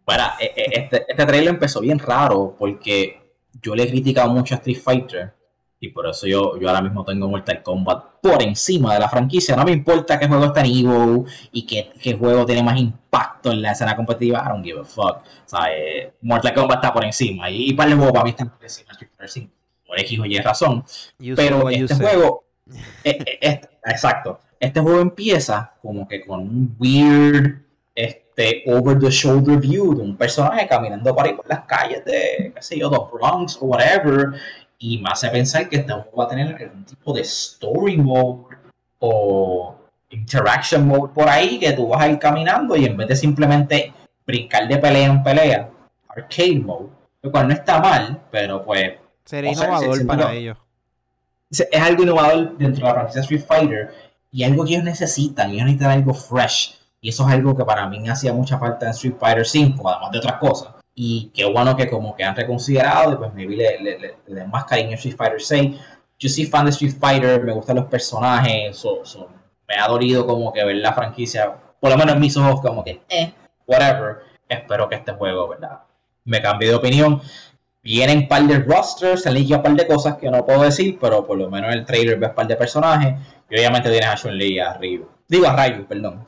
Bueno, (laughs) e- e- este, este trailer empezó bien raro porque yo le he criticado mucho a Street Fighter y por eso yo, yo ahora mismo tengo Mortal Kombat por encima de la franquicia. No me importa qué juego está en Evo y qué, qué juego tiene más impacto en la escena competitiva. I don't give a fuck. O sea, eh, Mortal Kombat está por encima y, y para el juego para mí está por encima de Street Fighter 5. Por X o Y razón. You Pero este juego, eh, eh, este- exacto, este juego empieza como que con un weird, este, over the shoulder view de un personaje caminando por ahí por las calles de, qué sé yo, the Bronx o whatever, y me hace pensar que este juego va a tener algún tipo de story mode o interaction mode por ahí que tú vas a ir caminando y en vez de simplemente brincar de pelea en pelea, arcade mode, lo cual no está mal, pero pues Sería sea, innovador para ellos. es algo innovador dentro de la franquicia Street Fighter y algo que ellos necesitan, ellos necesitan algo fresh y eso es algo que para mí hacía mucha falta en Street Fighter 5, además de otras cosas. Y qué bueno que como que han reconsiderado y pues maybe le, le, le- le den más cariño a Street Fighter 6. Yo soy fan de Street Fighter, me gustan los personajes, so- so, me ha dolido como que ver la franquicia, por lo menos en mis ojos, como que, eh, whatever. Espero que este juego, ¿verdad? Me cambie de opinión. Vienen un par de rosters, se un par de cosas que no puedo decir, pero por lo menos en el trailer ves un par de personajes. Y obviamente tienes a Chun-Li y a Ryu. Digo a Ryu, perdón.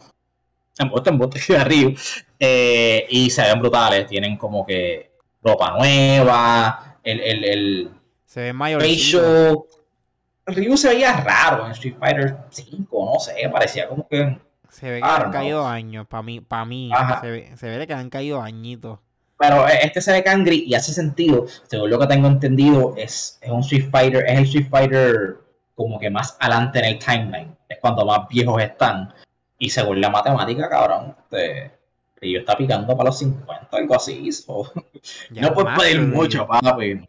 Embote, embote, a Ryu. Eh, y se ven brutales, tienen como que ropa nueva, el, el, el Se ve mayor. facial. Ryu se veía raro en Street Fighter 5, no sé, parecía como que Se ve que le han caído años. Para mí, para mí se, ve, se ve que han caído añitos. Pero eh, este se ve cangri y hace sentido. Según lo que tengo entendido, es, es un Street Fighter, es el Street Fighter como que más adelante en el timeline. Es cuando más viejos están. Y según la matemática, cabrón, este, Ryu está picando para los 50, algo así. so, no puedes pedir mucho, papi. No,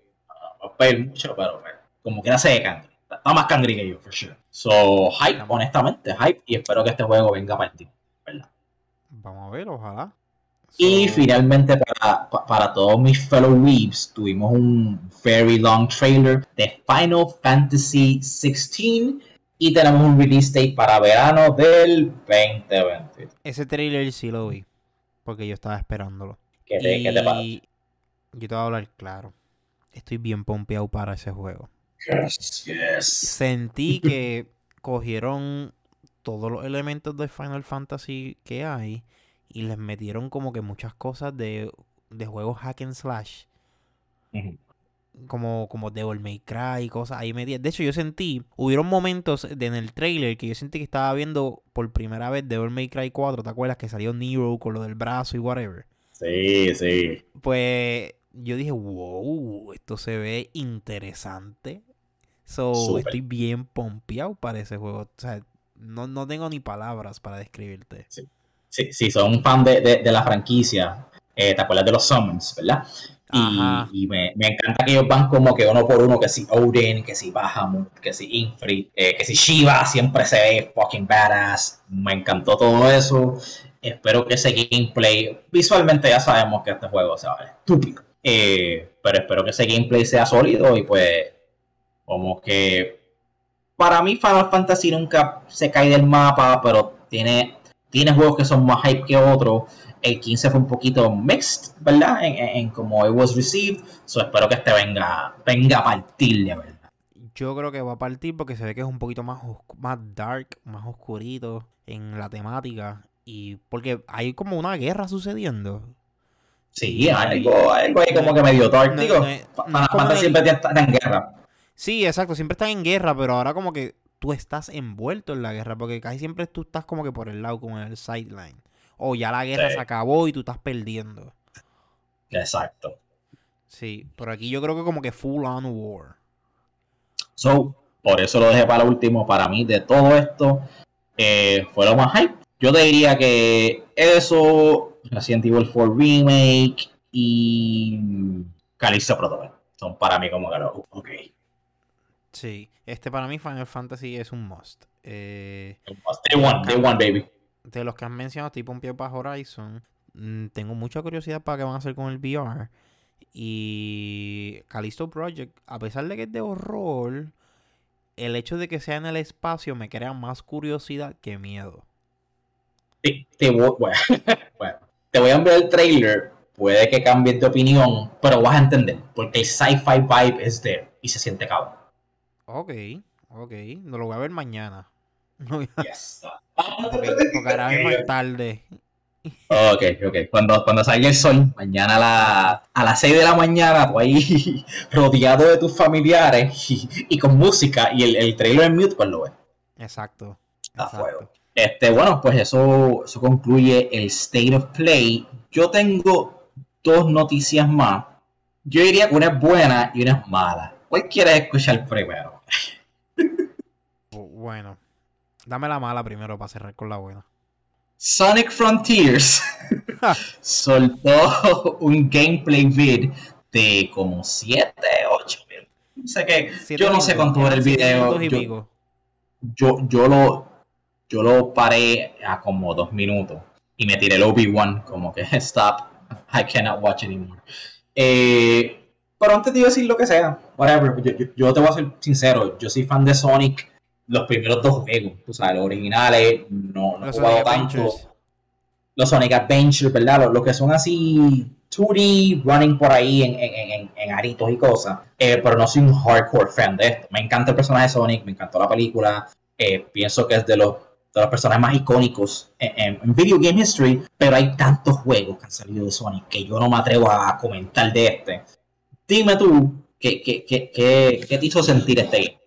puedes pedir mucho, pero pues, como que se de cangri. Está más cangri que yo, for sure. So, hype, honestamente, hype. Y espero que este juego venga para tiempo, ¿verdad? Vamos a ver, ojalá. Y finalmente, para, pa- para todos mis fellow weebs, tuvimos un very long trailer de Final Fantasy XVI y tenemos un release date para verano del 2020. Ese trailer sí lo vi. Porque yo estaba esperándolo. ¿Qué te, qué te pasa? Y yo te voy a hablar claro. Estoy bien pompeado para ese juego. Yes, yes. Sentí (laughs) que cogieron todos los elementos de Final Fantasy que hay y les metieron como que muchas cosas de, de juegos hack and slash. Ujú. Como, como Devil May Cry y cosas ahí metidas. De hecho, yo sentí, hubieron momentos de- en el trailer que yo sentí que estaba viendo por primera vez Devil May Cry 4. ¿Te acuerdas? Que salió Nero con lo del brazo y whatever. Sí, sí. Pues yo dije, wow, esto se ve interesante. So, estoy bien pompeado para ese juego. O sea, no, no tengo ni palabras para describirte. Sí, sí, son un fan de, de- de la franquicia. Eh, ¿Te acuerdas de los summons, verdad? Y, me, me encanta que ellos van como que uno por uno, que si Odin, que si Bahamut, que si Infrit, eh, que si Shiva siempre se ve fucking badass. Me encantó todo eso. Espero que ese gameplay, visualmente ya sabemos que este juego se va estúpido. Eh, pero espero que ese gameplay sea sólido y pues como que para mí Final Fantasy nunca se cae del mapa, pero tiene, tiene juegos que son más hype que otros. El 15 fue un poquito mixed, ¿verdad? En, en, en cómo it was received. So espero que este venga, venga a partir de verdad. Yo creo que va a partir porque se ve que es un poquito más, más dark, más oscurito en la temática. Y porque hay como una guerra sucediendo. Sí, algo, algo ahí como que medio dark. Digo, no, siempre están en guerra. Sí, exacto, siempre están en guerra, pero ahora como que tú estás envuelto en la guerra, porque casi siempre tú estás como que por el lado, como en el sideline. O ya la guerra se acabó y tú estás perdiendo. Exacto. Sí, pero aquí yo creo que como que full on war. So, por eso lo dejé para último. Para mí, de todo esto, eh, fue lo más hype. Yo te diría que eso, Resident Evil 4 Remake y Calixto Protocol son para mí como que lo, ok. Sí, este para mí Final Fantasy es un must. Eh, day one, day one, baby. De los que han mencionado, tipo un pie para Horizon, mm, tengo mucha curiosidad para qué van a hacer con el VR. Y Callisto Project, a pesar de que es de horror, el hecho de que sea en el espacio me crea más curiosidad que miedo. Te, voy, (laughs) bueno, te voy a enviar el trailer. Puede que cambies de opinión, pero vas a entender. Porque el sci-fi vibe es there y se siente cabrón. Ok, ok. No lo voy a ver mañana. (laughs) yes. Porque, ahora mismo es tarde. Ok, ok. Cuando, cuando salga el sol, mañana a, la, a las 6 de la mañana, tú ahí (laughs) rodeado de tus familiares y, con música y el, el, trailer en mute, pues lo ves. Exacto. A fuego. Este, bueno, pues eso, eso concluye el State of Play. Yo tengo dos noticias más. Yo diría que una es buena y una es mala. ¿Cuál quieres escuchar primero? bueno, dame la mala primero para cerrar con la buena. Sonic Frontiers (laughs) soltó un gameplay vid de como 7, 8 No sé qué. Yo no sé cuánto era el video. Yo, yo, yo, lo, yo lo paré a como 2 minutos y me tiré el Obi-Wan como que (laughs) stop, I cannot watch anymore. Eh, pero antes de decir lo que sea, whatever, yo, te voy a ser sincero, yo soy fan de Sonic los primeros dos juegos, tú sabes, los originales, no, no he jugado tanto. Los Sonic Adventures, ¿verdad? Los, que son así 2D, running por ahí en, en, en, aritos y cosas. Eh, pero no soy un hardcore fan de esto. Me encanta el personaje de Sonic, me encantó la película. Eh, pienso que es de los, de los personajes más icónicos en, video game history. Pero hay tantos juegos que han salido de Sonic que yo no me atrevo a comentar de este. Dime tú, ¿qué, qué, qué, qué, te hizo sentir este gameplay?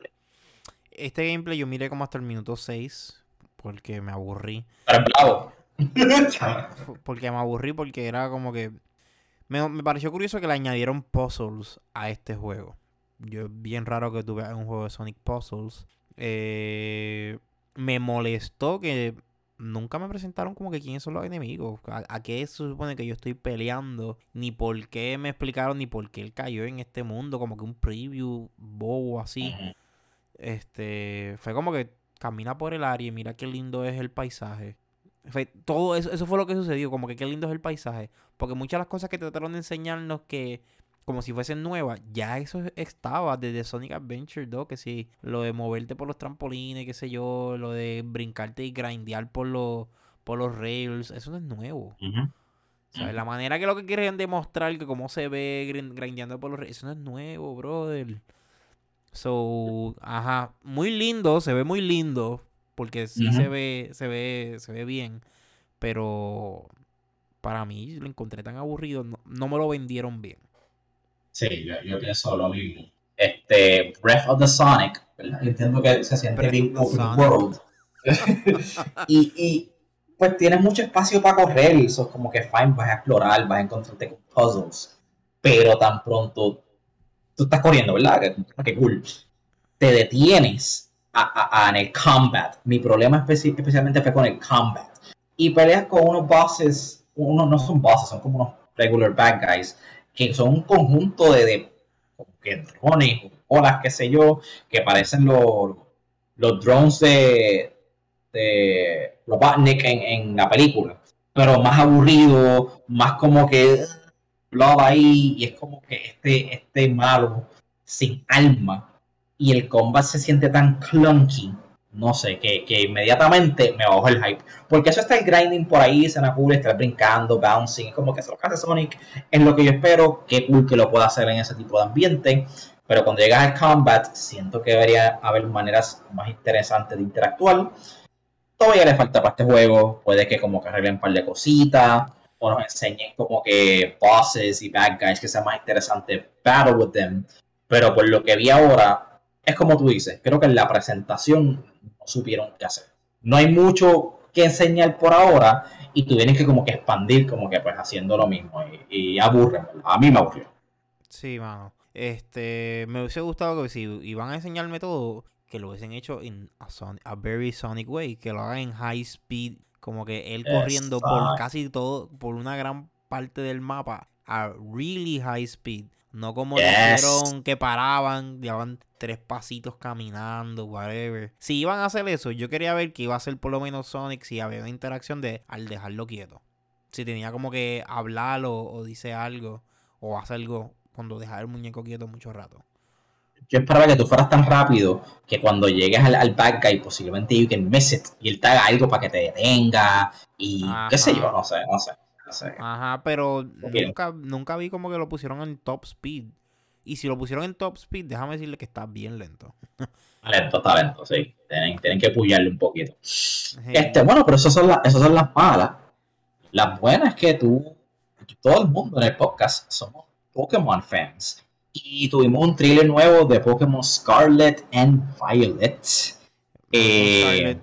Este gameplay yo miré como hasta el minuto 6 porque me aburrí. Porque me aburrí porque era como que... Me, me, pareció curioso que le añadieron puzzles a este juego. Yo bien raro que tuve un juego de Sonic Puzzles. Eh, me molestó que nunca me presentaron como que quiénes son los enemigos. A, qué se supone que yo estoy peleando. Ni por qué me explicaron, ni por qué él cayó en este mundo. Como que un preview bobo así. Este. Fue como que camina por el área y mira qué lindo es el paisaje. Fue, todo eso, eso fue lo que sucedió. Como que qué lindo es el paisaje. Porque muchas de las cosas que trataron de enseñarnos que como si fuesen nuevas, ya eso estaba desde Sonic Adventure 2, que si lo de moverte por los trampolines, qué sé yo, lo de brincarte y grindear por los, por los rails, eso no es nuevo. La manera que lo que quieren demostrar, que cómo se ve grindeando por los rails, eso no es nuevo, brother. So, ajá, muy lindo, se ve muy lindo, porque sí se ve, se ve, se ve bien, pero para mí lo encontré tan aburrido, no me lo vendieron bien. Sí, yo, pienso lo mismo. Este, Breath of the Sonic, ¿verdad? entiendo que se siente bien world. (laughs) y, y, pues tienes mucho espacio para correr, eso es como que fine, vas a explorar, vas a encontrarte con puzzles. Pero tan pronto tú estás corriendo, ¿verdad? Que, cool. Te detienes a, en el combat. Mi problema especialmente fue con el combat. Y peleas con unos bosses, unos no son bosses, son como unos regular bad guys que son un conjunto de, de que drones, olas, qué sé yo, que parecen los, los drones de, de Robotnik en, en la película, pero más aburrido, más como que lo ahí, y es como que este, este malo sin alma, y el combat se siente tan clunky no sé, que, que, inmediatamente me bajo el hype. Porque eso está el grinding por ahí, ocurre estar brincando, bouncing, como que eso lo hace Sonic es lo que yo espero. Qué cool que lo pueda hacer en ese tipo de ambiente. Pero cuando llegas al combat, siento que debería haber maneras más interesantes de interactuar. todavía le falta para este juego. Puede que como que arreglen un par de cositas o nos enseñen como que bosses y bad guys que sea más interesante battle with them. Pero por lo que vi ahora, es como tú dices, creo que en la presentación no supieron qué hacer. No hay mucho que enseñar por ahora y tuvieron que como que expandir como que pues haciendo lo mismo y, y aburren, a mí me aburrió. Sí, mano. Este, me hubiese gustado que si iban a enseñarme todo, que lo hubiesen hecho en a, very Sonic way, que lo hagan en high speed, como que él corriendo por casi todo, por una gran parte del mapa a really high speed. No como dijeron que paraban, llevaban tres pasitos caminando, whatever. Si iban a hacer eso, yo quería ver que iba a ser por lo menos Sonic si había una interacción de al dejarlo quieto. Si tenía como que hablar o, o dice algo o hace algo cuando dejar el muñeco quieto mucho rato. Yo esperaba que tú fueras tan rápido que cuando llegues al, al bad guy posiblemente you can miss it y él te haga algo para que te detenga y qué sé yo, no sé, no sé. Ajá, pero nunca, nunca vi como que lo pusieron en top speed. Y si lo pusieron en top speed, déjame decirle que está bien lento. (laughs) lento, está lento, sí. Tienen, que puyarle un poquito. Este, bueno, pero esas son, las, esas son las malas. Las buenas es que tú, todo el mundo en el podcast somos Pokémon fans. Y tuvimos un trailer nuevo de Pokémon Scarlet and Violet. Eh,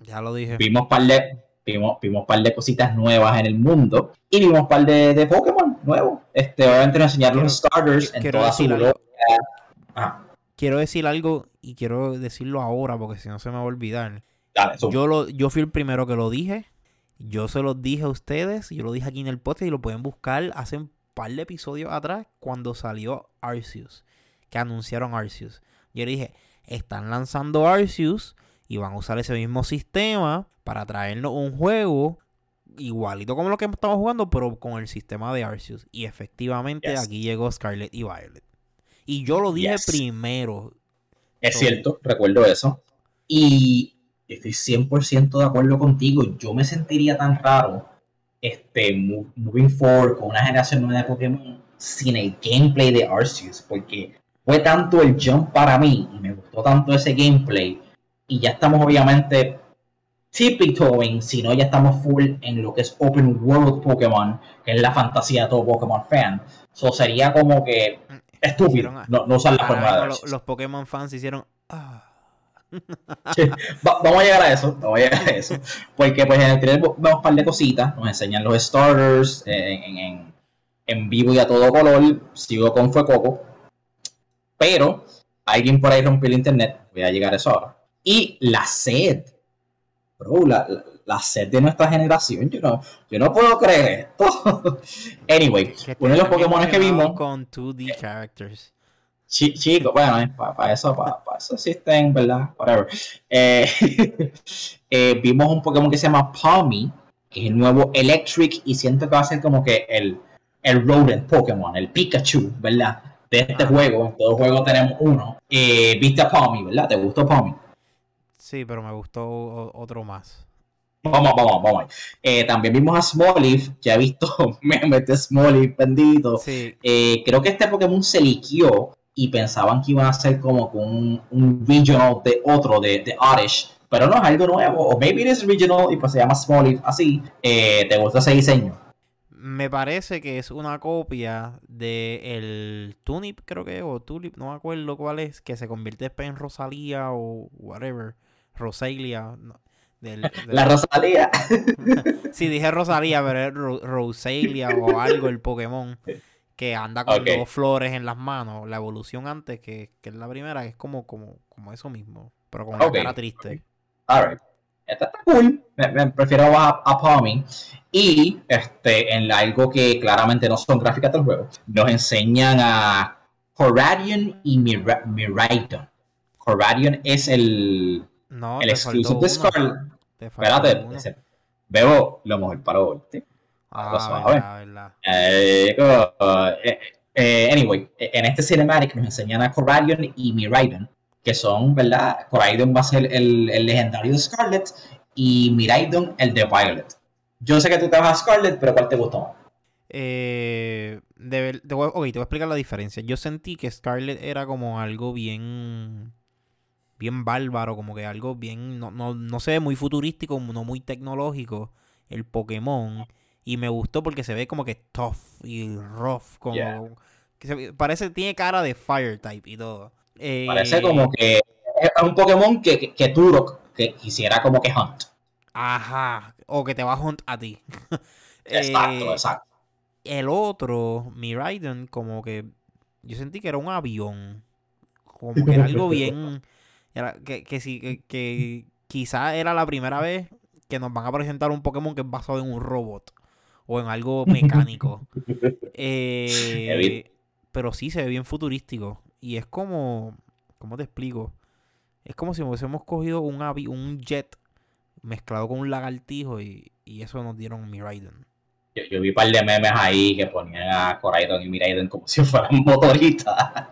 ya lo dije. Vimos par de, vimos, vimos par de cositas nuevas en el mundo y vimos un par de, de Pokémon nuevos. Este, obviamente nos enseñaron los starters en toda su Quiero decir algo y quiero decirlo ahora porque si no se me va a olvidar. yo, lo, yo fui el primero que lo dije. Yo se lo dije a ustedes. Yo lo dije aquí en el podcast y lo pueden buscar hace un par de episodios atrás cuando salió Arceus. Que anunciaron Arceus. Yo le dije, están lanzando Arceus y van a usar ese mismo sistema para traernos un juego igualito como lo que estamos jugando, pero con el sistema de Arceus. Y efectivamente aquí llegó Scarlet y Violet. Y yo lo dije primero. Es cierto, recuerdo eso. Y estoy 100% de acuerdo contigo. Yo me sentiría tan raro este, moving forward con una generación nueva de Pokémon sin el gameplay de Arceus. Porque fue tanto el jump para mí y me gustó tanto ese gameplay y ya estamos obviamente tiptoeing, sino ya estamos full en lo que es Open World Pokémon, que es la fantasía de todo Pokémon fan. Eso sería como que mm, estúpido no, no usar la forma de los, los Pokémon fans hicieron... Ah. Vamos a llegar a eso, vamos a llegar a eso. Porque pues en el trailer vemos un par de cositas, nos enseñan los starters eh, en, en, en, vivo y a todo color, sigo con Fuecoco, pero alguien por ahí rompió el internet, voy a llegar a eso ahora y la sed. Bro, la, la, sed de nuestra generación, yo no, yo no puedo creer esto. (laughs) anyway, uno de los Pokémon que vimos. Con 2D characters. Chicos, bueno, eh, para, eso, para, eso existen, ¿verdad? Whatever. Eh, (laughs) eh, vimos un Pokémon que se llama Palmy, que es el nuevo Electric, y siento que va a ser como que el, el Rodent Pokémon, el Pikachu, ¿verdad? De este juego. En todo juego tenemos uno. Viste a Palmy, ¿verdad? ¿Te gustó Palmy? Sí, pero me gustó otro más. Vamos, vamos, vamos. Eh, también vimos a Smoliv, ya he visto (laughs) memes de Smoliv bendito. Sí. Eh, creo que este Pokémon se liquió y pensaban que iba a ser como un, un regional de otro, de, de Oddish, pero no es algo nuevo. O maybe it is regional y pues se llama Smoliv así. Eh, ¿Te gusta ese diseño? Me parece que es una copia de el Tunip, creo que, o Tulip, no me acuerdo cuál es, que se convierte en Rosalía o whatever. Rosalia. (laughs) La Rosalía. (laughs) sí, dije Rosalía, pero es Rosalia o algo, el Pokémon. (laughs) Que anda con dos flores en las manos. La evolución antes, que, es la primera, que es como, como, como eso mismo. Pero con una cara triste. Alright. Esta está cool. Me, prefiero a, a Palmy. Y este, en algo que claramente no son gráficas del juego, nos enseñan a Corradion y Mir Miraidon. Es el, no, el exclusive de Scarlet. Espérate, veo lo mejor para hoy. Ah, eh, eh, eh, anyway, en este cinematic nos enseñan a Corradion y Miraidon, que son, ¿verdad? Corradion va a ser el, el legendario de Scarlet y Miraidon el de Violet. Yo sé que tú te vas a Scarlet, pero ¿cuál te gustó más? Eh, de, ok, te voy a explicar la diferencia. Yo sentí que Scarlet era como algo bien bien bárbaro, como que algo bien, no, no, no se ve muy futurístico, no muy tecnológico, el Pokémon. Y me gustó porque se ve como que tough y rough, como... Yeah. que se- parece, tiene cara de Fire type y todo. Eh, Parece como que es un Pokémon que, que, que Turok que quisiera como que Hunt. Ajá, o que te va a hunt a ti. (laughs) Exacto, Eh, exacto. El otro, Miraidon, como que yo sentí que era un avión. Como que era algo (laughs) bien. Era, que, que, sí, que, que quizá era la primera vez que nos van a presentar un Pokémon que es basado en un robot. O en algo (laughs) mecánico. Eh, pero sí se ve bien futurístico. Y es como. ¿Cómo te explico? Es como si hubiésemos cogido un, avi- un jet mezclado con un lagartijo y, y eso nos dieron Miraidon. Yo, yo vi un par de memes ahí que ponían a Coraidon y Miraidon como si (laughs) fueran motoristas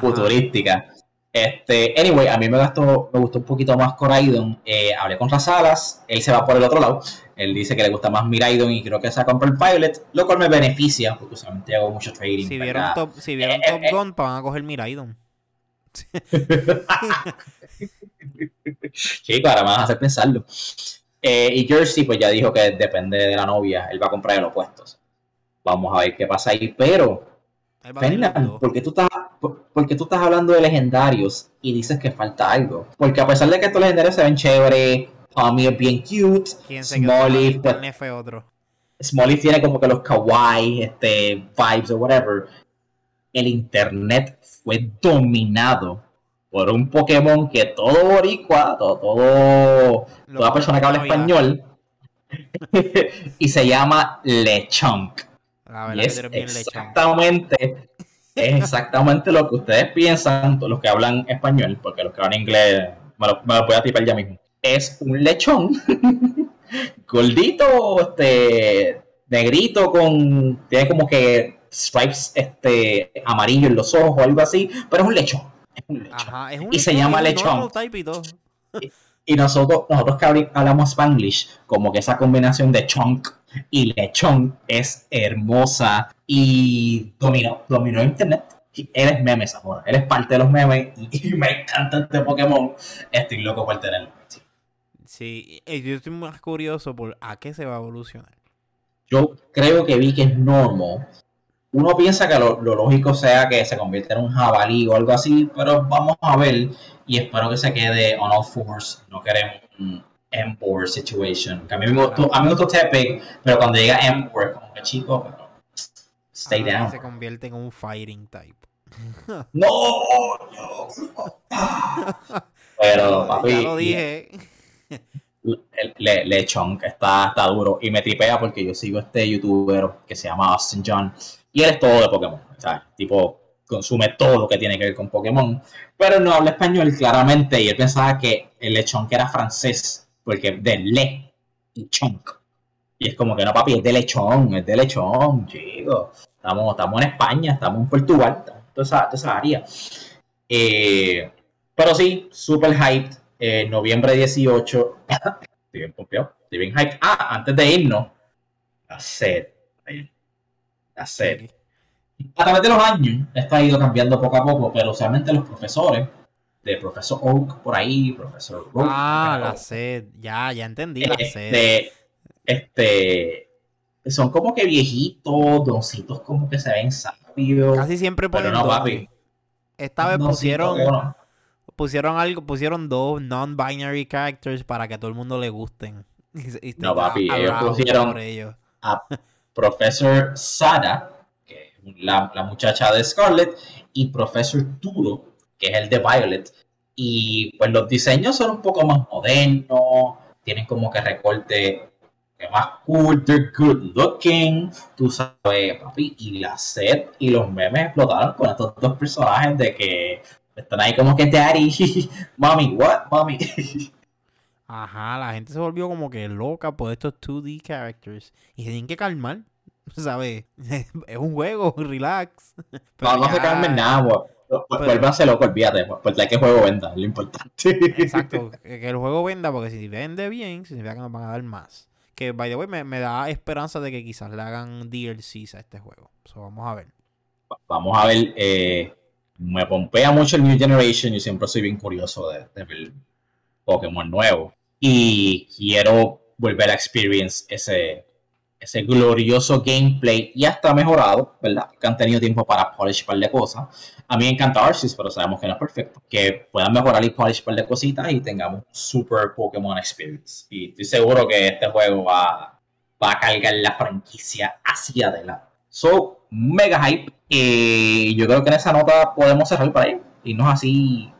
futurísticas. Este, anyway, a mí me gustó, me gustó un poquito más Coraidon. Eh, hablé con Rasalas, él se va por el otro lado. Él dice que le gusta más Miraidon y creo que se va a comprar el Violet, lo cual me beneficia porque usualmente hago mucho trading. Si vieron, top, si vieron Eh, eh, Top eh. Gun, van a coger Miraidon. Chico, (laughs) ahora me vas a hacer pensarlo. Eh, y Jersey, pues ya dijo que depende de la novia, él va a comprar el opuestos. Vamos a ver qué pasa ahí. Pero, Dos. ¿por qué tú estás, por, por qué tú estás hablando de legendarios y dices que falta algo? Porque a pesar de que estos legendarios se ven chévere, Tommy es bien cute, ¿Quién se quedó Smolly, con pues, internet fue otro? Smolly tiene como que los kawaii, este, vibes o whatever. El internet fue dominado por un Pokémon que todo boricua, todo, todo toda persona que habla español (laughs) y se llama Lechonk. La Y que es exactamente, es exactamente lo que ustedes piensan, los que hablan español, porque los que hablan inglés me lo, me lo voy a tipar ya mismo. Es un lechón (laughs) gordito, este, negrito, con, tiene como que stripes este, amarillo en los ojos o algo así, pero es un lechón. Es un lechón. Ajá, es un Y se llama lechón. y nosotros, nosotros que habl- hablamos Spanglish, como que esa combinación de chunk y lechón es hermosa y dominó, dominó internet. Él es memes ahora, él es parte de los memes y, (laughs) y me encanta este Pokémon. Estoy loco por tenerlo. Sí. Yo estoy más curioso por a qué se va a evolucionar. Yo creo que vi que es normal. Uno piensa que lo, lo lógico sea que se convierta en un jabalí o algo así, pero vamos a ver y espero que se quede on all fours. No queremos un Empower situation. Que a mí me gustó, a mí me gustó Tepig, pero cuando llega Empower, como que chico, pero stay down. Se convierte en un fighting type. (laughs) No, no, no. (laughs) Pero, papi, ya lo dije. el- le, Lechón, que está, está duro. Y me tripea porque yo sigo este youtuber que se llama Austin John. Y él es todo de Pokémon. ¿sabes? Tipo, consume todo lo que tiene que ver con Pokémon. Pero no habla español claramente. Y él pensaba que el Lechón que era francés. Porque de Le y Chonk. Y es como que no, papi, es de Lechón, es de Lechón, chico. Estamos, estamos en España, estamos en Portugal, toda esa, toda esa área. Eh, pero sí, super hyped. Eh, noviembre 18. (coughs) estoy bien pompeado, estoy bien hyped. Ah, antes de irnos, la sed. La sed. A través de los años, esto ha ido cambiando poco a poco, pero usualmente los profesores, de profesor Oak por ahí, profesor Oak, Ah, la sed. Ya, ya entendí la sed. este, este, son como que viejitos, doncitos como que se ven sabios. Casi siempre pero ponen no, dos. papi. Esta vez pusieron, pusieron algo, pusieron dos non-binary characters para que a todo el mundo le gusten. (laughs) Y, se- y No, papi, ellos pusieron- ellos. a Professor Sada, que es la, la muchacha de Scarlet, y Professor Turo, que es el de Violet. Y pues los diseños son un poco más modernos, tienen como que recorte que más cool, they're good looking, tú sabes, papi, y la set y los memes explotaron con estos dos personajes de que están ahí como que daddy, (laughs) mami, what, mami. (laughs) Ajá, la gente se volvió como que loca por estos 2D characters. Y se tienen que calmar. (laughs) ¿Sabes? es un juego, relax. Pero No, no se calmen nada, pues, pues, Pero- vuélvanse loco, olvídate, pues, hay que juego venda, es lo importante. Exacto, (laughs) que el juego venda, porque si vende bien, significa que nos van a dar más. Que, by the way, me, me da esperanza de que quizás le hagan DLCs a este juego. So, vamos a ver. Vamos a ver, eh, me pompea mucho el New Generation y siempre soy bien curioso de, de ver Pokémon nuevo. Y quiero volver a experience ese, ese glorioso gameplay y hasta mejorado, ¿verdad? Que han tenido tiempo para polish par de cosas. A mí me encanta Arceus, pero sabemos que no es perfecto. Que puedan mejorar y polish par de cositas y tengamos super Pokémon experience. Y estoy seguro que este juego va, va a cargar la franquicia hacia adelante. So, mega hype. Y yo creo que en esa nota podemos cerrar para ahí. Y no es así.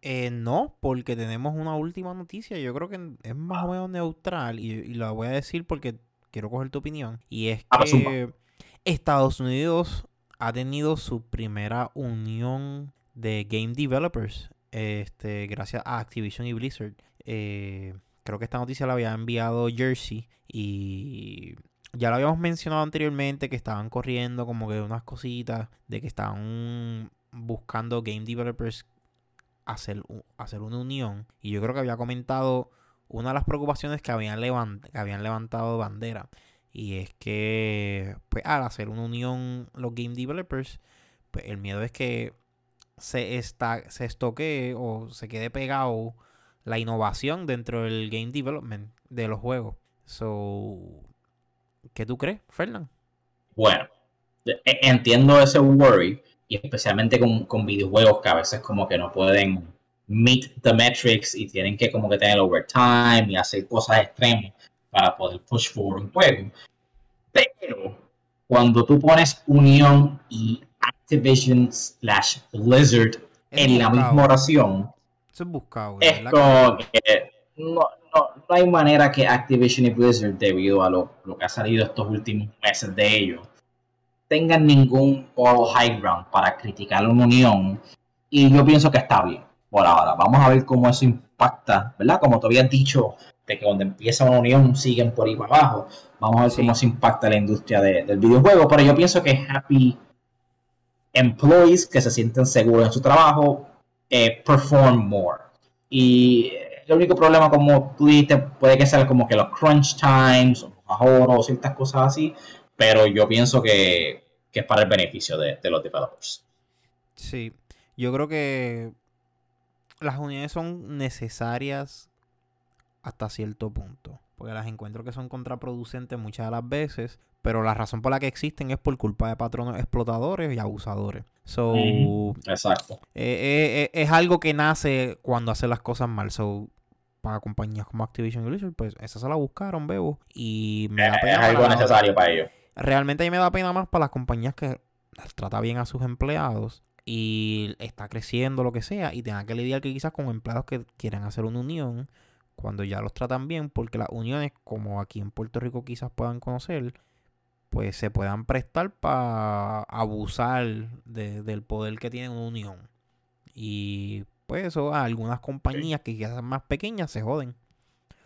Eh, no, porque tenemos una última noticia. Yo creo que es más o menos neutral. Y, y la voy a decir porque quiero coger tu opinión. Y es Ah, que Estados Unidos ha tenido su primera unión de game developers. Este, gracias a Activision y Blizzard. Eh, creo que esta noticia la había enviado Jersey. Y ya lo habíamos mencionado anteriormente que estaban corriendo como que unas cositas. De que estaban buscando game developers hacer, hacer una unión. Y yo creo que había comentado una de las preocupaciones que habían, levant- que habían levantado bandera. Y es que, pues, al hacer una unión los game developers, pues el miedo es que se, esta, se estoquee o se quede pegado la innovación dentro del game development de los juegos. So, ¿qué tú crees, Fernán? Bueno, e- entiendo ese worry. Y especialmente con, con videojuegos que a veces como que no pueden meet the metrics y tienen que como que tener overtime y hacer cosas extremas para poder push forward un juego. Pero cuando tú pones Unión y Activision slash Blizzard en la misma oración, Eso es buscado. es ¿verdad? como que no, no, no hay manera que Activision y Blizzard, debido a lo, lo que ha salido estos últimos meses de ellos, tengan ningún moral high ground para criticar una unión. Y yo pienso que está bien por ahora. Vamos a ver cómo eso impacta, ¿verdad? Como te habías dicho, de que cuando empieza una unión siguen por ahí para abajo. Vamos a ver Sí. cómo se impacta la industria de- del videojuego. Pero yo pienso que happy employees que se sienten seguros en su trabajo eh, perform more. Y eh, el único problema, como tú dijiste, puede que sea como que los crunch times, o los ahorros, ciertas cosas así, pero yo pienso que, que es para el beneficio de, de los developers. Sí, yo creo que las uniones son necesarias hasta cierto punto, porque las encuentro que son contraproducentes muchas de las veces, pero la razón por la que existen es por culpa de patronos explotadores y abusadores. So. Exacto. eh, eh, eh, es algo que nace cuando hace las cosas mal. So, para compañías como Activision y Blizzard, pues esa se la buscaron, bebo. Y me da pena es algo necesario para ellos. Realmente a mí me da pena más para las compañías que trata bien a sus empleados y está creciendo lo que sea y tenga que lidiar que quizás con empleados que quieran hacer una unión cuando ya los tratan bien, porque las uniones, como aquí en Puerto Rico quizás puedan conocer, pues se puedan prestar para abusar de- del poder que tiene una unión. Y pues eso, a algunas compañías que quizás más pequeñas se joden.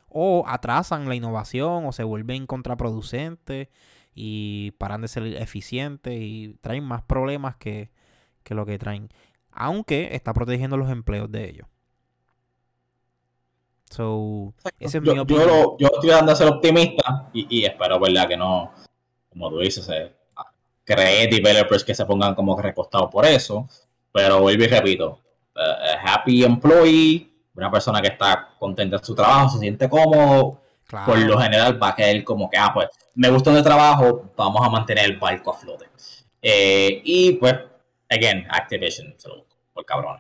O atrasan la innovación o se vuelven contraproducentes y paran de ser eficientes y traen más problemas que, que lo que traen. Aunque está protegiendo los empleos de ellos. So, esa es yo, mi yo opinión. lo- yo estoy dando a ser optimista y, y espero, ¿verdad? Que no, como tú dices, eh, cree developers que se pongan como recostados por eso. Pero vuelvo y repito, eh, happy employee, una persona que está contenta en su trabajo, se siente cómodo, Claro. por lo general va a caer como que, ah, pues, me gusta donde trabajo, vamos a mantener el barco a flote. Eh, y pues, again, Activision se lo busco, por cabrón.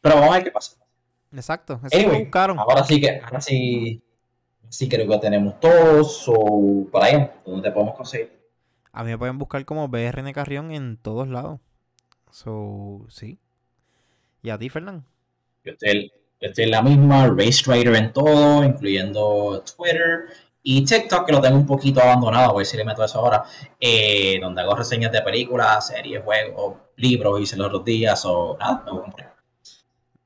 Pero vamos a ver qué pasa. Exacto. Eso lo Anyway, buscaron. ahora sí que, ahora sí, sí creo que tenemos todos, o por ahí, ¿dónde te podemos conseguir? A mí me pueden buscar como BRN Carrión en todos lados. So, sí. ¿Y a ti, Fernán? Yo estoy, yo estoy en la misma, Race Trader en todo, incluyendo Twitter y TikTok, que lo tengo un poquito abandonado, voy a ver si le meto eso ahora, eh, donde hago reseñas de películas, series, juegos, libros, hice los días, o.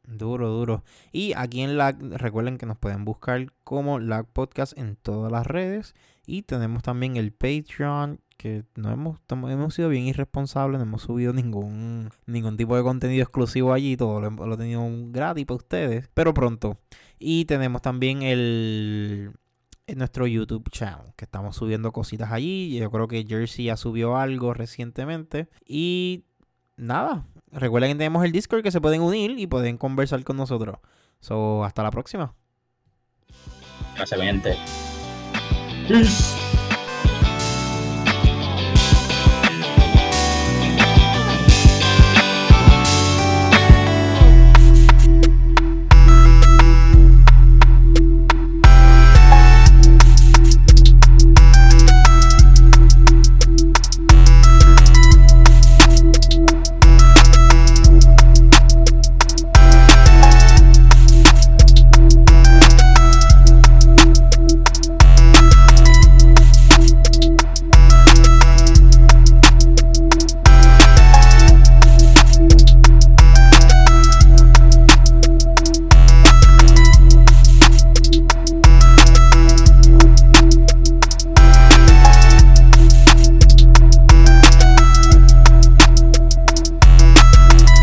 Duro, duro. Y aquí en LAG, recuerden que nos pueden buscar como LAG Podcast en todas las redes. Y tenemos también el Patreon, que no hemos, hemos sido bien irresponsables, no hemos subido ningún, ningún tipo de contenido exclusivo allí, todo lo, lo he tenido gratis para ustedes, pero pronto. Y tenemos también el, nuestro YouTube channel, que estamos subiendo cositas allí. Yo creo que Jersey ya subió algo recientemente. Y nada, recuerden que tenemos el Discord que se pueden unir y pueden conversar con nosotros. So, hasta la próxima. Gracias, gente. Peace.